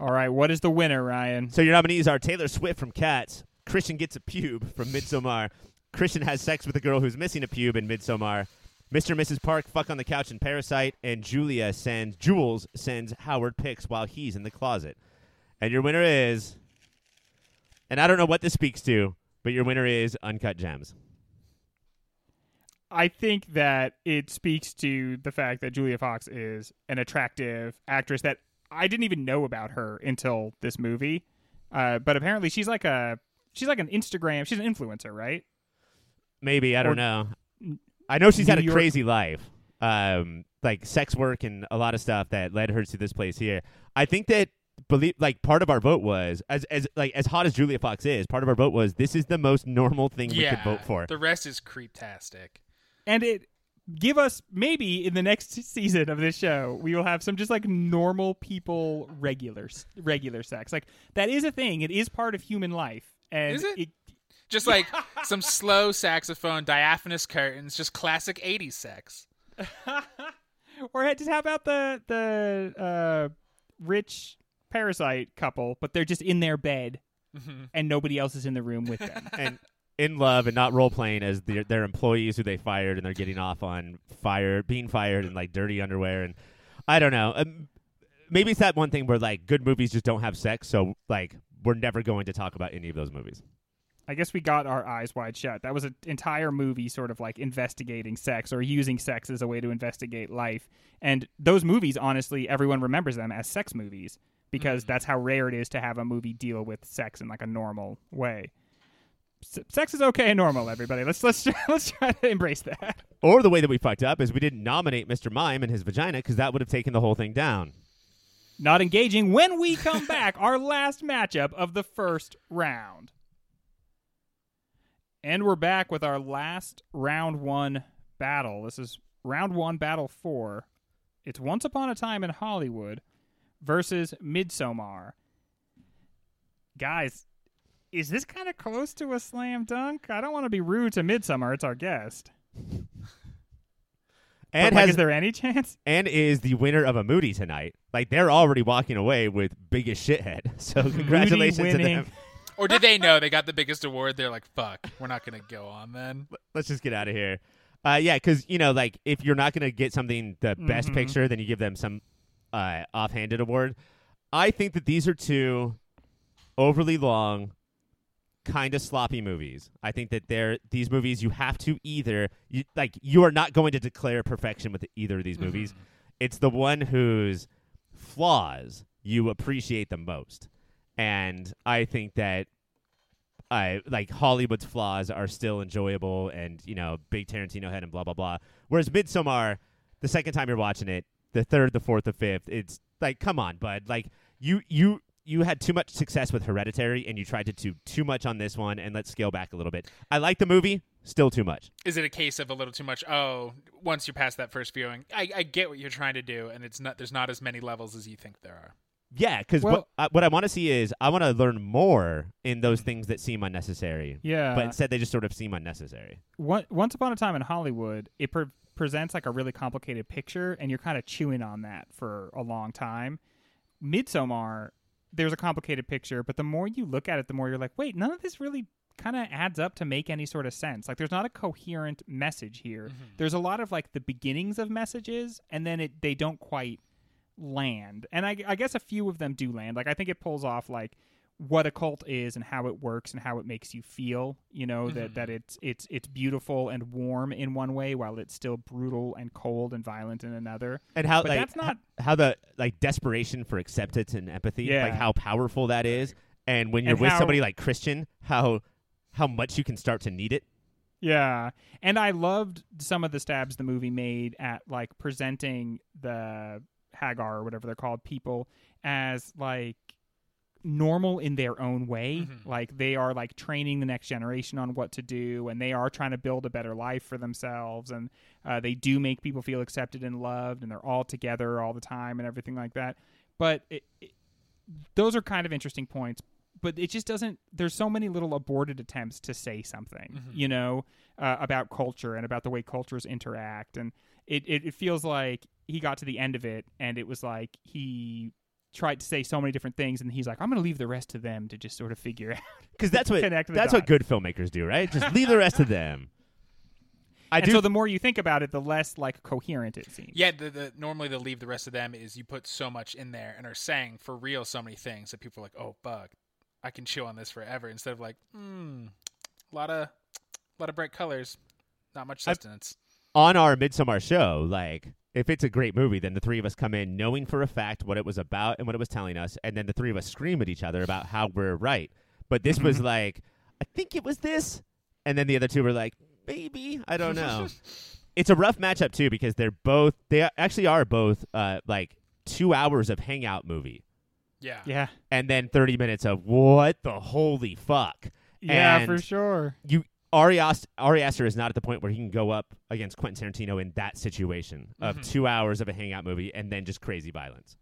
All right, what is the winner, Ryan? So your nominees are Taylor Swift from Cats, Christian gets a pube from Midsommar, Christian has sex with a girl who's missing a pube in Midsommar, Mr. and Mrs. Park fuck on the couch in Parasite, and Julia sends Jules sends Howard pics while he's in the closet. And your winner is, and I don't know what this speaks to, but your winner is Uncut Gems. I think that it speaks to the fact that Julia Fox is an attractive actress that I didn't even know about her until this movie. Uh, but apparently she's like a she's like an Instagram she's an influencer, right? Maybe I don't Or- know. I know she's had a York- crazy life, um, like sex work and a lot of stuff that led her to this place here. I think that believe like part of our vote was as as like as hot as Julia Fox is. Part of our vote was this is the most normal thing we could vote for. The rest is creeptastic. And it give us maybe in the next season of this show we will have some just like normal people regular regular sex. Like that is a thing. It is part of human life. And Is it? Just like some slow saxophone, diaphanous curtains, just classic '80s sex. or just how about the the uh, rich parasite couple, but they're just in their bed Mm-hmm. and nobody else is in the room with them. and in love and not role playing as their, their employees who they fired and they're getting off on fire being fired in like dirty underwear and I don't know. Um, maybe it's that one thing where like good movies just don't have sex, so like we're never going to talk about any of those movies. I guess we got our eyes wide shut. That was an entire movie sort of like investigating sex or using sex as a way to investigate life. And those movies, honestly, everyone remembers them as sex movies because that's how rare it is to have a movie deal with sex in like a normal way. Sex is okay and normal, everybody. Let's let's let's try to embrace that. Or the way that we fucked up is we didn't nominate Mr. Mime and his vagina because that would have taken the whole thing down. Not engaging when we come back, our last matchup of the first round. And we're back with our last round one battle. This is round one, battle four. It's Once Upon a Time in Hollywood versus Midsommar. Guys, is this kind of close to a slam dunk? I don't want to be rude to Midsommar. It's our guest. And but, like, has is there any chance? and is the winner of a Moody tonight. Like they're already walking away with biggest shithead. So congratulations to them. Or did they know they got the biggest award? They're like, "Fuck, we're not gonna go on then." Let's just get out of here. Uh, yeah, because you know, like if you're not gonna get something the best Mhm. picture, then you give them some uh, offhanded award. I think that these are two overly long, kind of sloppy movies. I think that they're these movies you have to either you, like you are not going to declare perfection with either of these mm-hmm. movies. It's the one whose flaws you appreciate the most. And I think that I like Hollywood's flaws are still enjoyable and, you know, big Tarantino head and blah blah blah. Whereas Midsommar, the second time you're watching it, the third, the fourth, the fifth, it's like, come on, bud. Like you you you had too much success with Hereditary and you tried to do too much on this one and let's scale back a little bit. I like the movie, still too much. Is it a case of a little too much? Oh, once you're past that first viewing, I, I get what you're trying to do, and it's not. There's not as many levels as you think there are. Yeah, because Well- what, uh, what I want to see is I want to learn more in those things that seem unnecessary. Yeah. But instead, they just sort of seem unnecessary. One, Once Upon a Time in Hollywood, it pre- presents like a really complicated picture, and you're kind of chewing on that for a long time. Midsommar, there's a complicated picture, but the more you look at it, the more you're like, wait, none of this really kind of adds up to make any sort of sense. Like, there's not a coherent message here. Mm-hmm. There's a lot of like the beginnings of messages, and then it they don't quite land. And I, I guess a few of them do land. Like, I think it pulls off like what a cult is and how it works and how it makes you feel you know that mm-hmm. that it's it's it's beautiful and warm in one way while it's still brutal and cold and violent in another And how But like that's not- how the like desperation for acceptance and empathy, Yeah. like how powerful that is. And when you're And with how- somebody like Christian, how how much you can start to need it. yeah and i loved some of the stabs the movie made at like presenting the hagar or whatever they're called people as like normal in their own way. Mhm. like they are like training the next generation on what to do and they are trying to build a better life for themselves and uh, they do make people feel accepted and loved and they're all together all the time and everything like that. But it, it, those are kind of interesting points but it just doesn't there's so many little aborted attempts to say something you know uh, about culture and about the way cultures interact and it, it, it feels like he got to the end of it and it was like he tried to say so many different things and he's like i'm going to leave the rest to them to just sort of figure out Because that's what Connect the that's what good filmmakers do, right? Just leave the rest to them. I and do. so the more you think about it the less like coherent it seems Yeah, the, the normally the leave the rest of them is you put so much in there and are saying for real so many things that people are like, oh, bug, I can chew on this forever. Instead of like, hmm, a lot of, lot of bright colors, not much I've- on our Midsommar show, like if it's a great movie, then the three of us come in knowing for a fact what it was about and what it was telling us, and then the three of us scream at each other about how we're right. But this was like, I think it was this, and then the other two were like, maybe I don't know. it's a rough matchup too because they're both they actually are both uh, like two hours of hangout movie yeah. yeah and then 30 minutes of what the holy fuck yeah And- for sure you Ari, Ast- Ari Aster is not at the point where he can go up against Quentin Tarantino in that situation of Mhm. two hours of a hangout movie and then just crazy violence.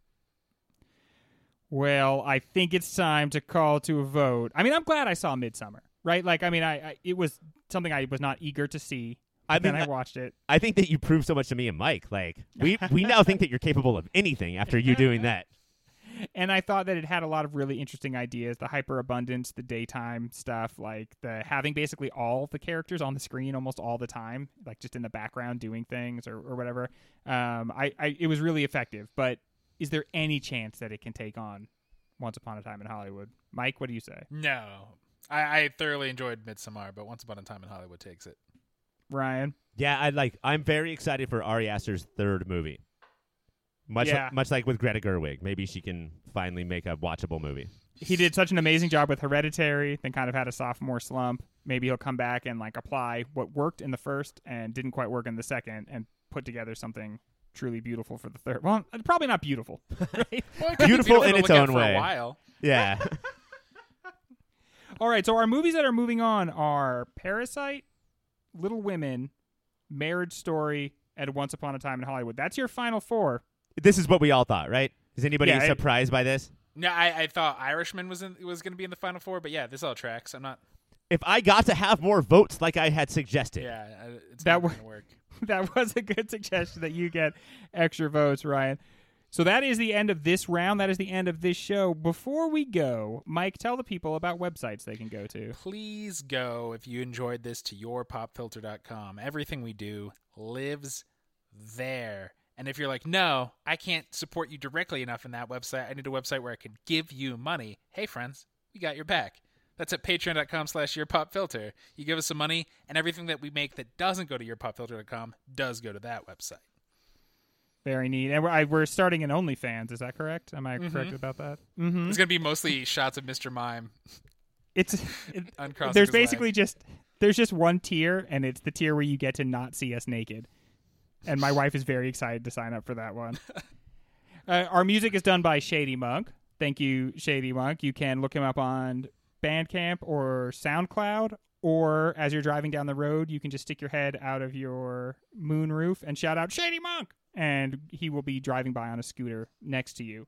Well, I think it's time to call to a vote. I mean, I'm glad I saw Midsommar, right? Like, I mean, I, I it was something I was not eager to see. I mean, I watched it. I think that you proved so much to me and Mike. Like we we now think that you're capable of anything after you doing that. And I thought that it had a lot of really interesting ideas. The hyperabundance, the daytime stuff, like the having basically all the characters on the screen almost all the time, like just in the background doing things or, or whatever. Um, I, I it was really effective. But is there any chance that it can take on Once Upon a Time in Hollywood? Mike, what do you say? No. I, I thoroughly enjoyed Midsommar, but Once Upon a Time in Hollywood takes it. Ryan, Yeah, I like. I'm very excited for Ari Aster's third movie. Much Yeah. much like with Greta Gerwig, maybe she can finally make a watchable movie. he did such an amazing job with Hereditary, then kind of had a sophomore slump. Maybe he'll come back and like apply what worked in the first and didn't quite work in the second, and put together something truly beautiful for the third. Well, uh, probably not beautiful. Right? Well, it could be Beautiful in its own way. While. Yeah. All right, so our movies that are moving on are Parasite, Little Women, Marriage Story, and Once Upon a Time in Hollywood. That's your final four. This is what we all thought, right? Is anybody Yeah, it- surprised by this? No, I, I thought Irishman was in, was going to be in the final four, but yeah, this all tracks. I'm not. If I got to have more votes like I had suggested, Yeah, it's That not wa- work. that was a good suggestion that you get extra votes, Ryan. So that is the end of this round. That is the end of this show. Before we go, Mike, tell the people about websites they can go to. Please go if you enjoyed this to yourpopfilter.com. Everything we do lives there. And if you're like, no, I can't support you directly enough in that website, I need a website where I can give you money. Hey, friends, we got your back. That's at patreon.com slash yourpopfilter. You give us some money, and everything that we make that doesn't go to yourpopfilter.com does go to that website. Very neat. And we're, I, we're starting an OnlyFans. Is that correct? Am I correct about that? Mm-hmm. It's going to be mostly shots of Mr. Mime It's it, there's basically just there's just one tier, and it's the tier where you get to not see us naked. And my wife is very excited to sign up for that one. uh, our music is done by Shady Monk. Thank you, Shady Monk. You can look him up on Bandcamp or SoundCloud, or as you're driving down the road, you can just stick your head out of your moon roof and shout out Shady Monk, and he will be driving by on a scooter next to you.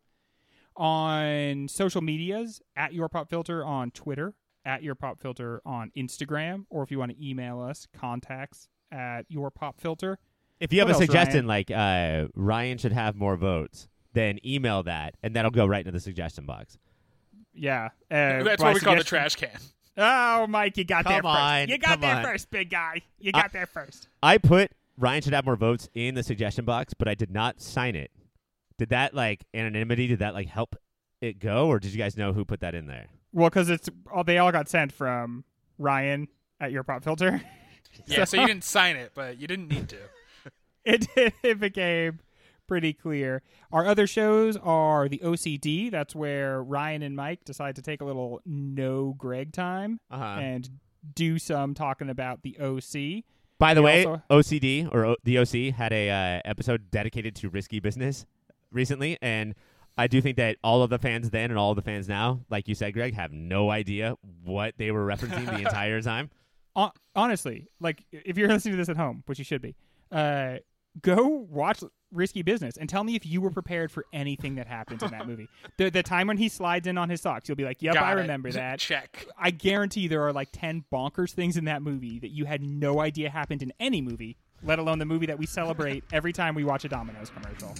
On social medias, at Your Pop Filter on Twitter, at Your Pop Filter on Instagram, or if you want to email us, contacts at Your Pop Filter. If you have What a else, suggestion like uh, Ryan should have more votes, then email that, and that'll go right into the suggestion box. Yeah, uh, That's what we call the trash can. Oh, Mike, you got there first. on, you got come there on. first, big guy. You I- got there first. I put Ryan should have more votes in the suggestion box, but I did not sign it. Did that like anonymity? Did that like help it go, or did you guys know who put that in there? Well, because it's all they all got sent from Ryan at Your prop Filter. Yeah, so you didn't sign it, but you didn't need to. It, it became pretty clear. Our other shows are the OCD. That's where Ryan and Mike decide to take a little no Greg time Uh-huh. and do some talking about the OC. By the we way, also- OCD or o- the OC had a uh, episode dedicated to risky business recently, and I do think that all of the fans then and all of the fans now, like you said, Greg, have no idea what they were referencing the entire time. Honestly, like if you're listening to this at home, which you should be, uh, go watch Risky Business and tell me if you were prepared for anything that happens in that movie. The the time when he slides in on his socks, you'll be like, "Yep, Got I it. remember that." Check. I guarantee there are like 10 bonkers things in that movie that you had no idea happened in any movie, let alone the movie that we celebrate every time we watch a Domino's commercial.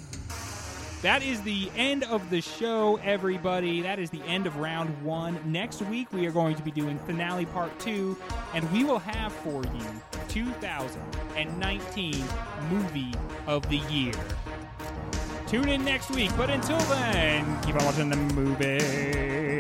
That is the end of the show, everybody. That is the end of round one. Next week, we are going to be doing finale part two, and we will have for you 2019 movie of the year. Tune in next week, but until then, keep on watching the movie.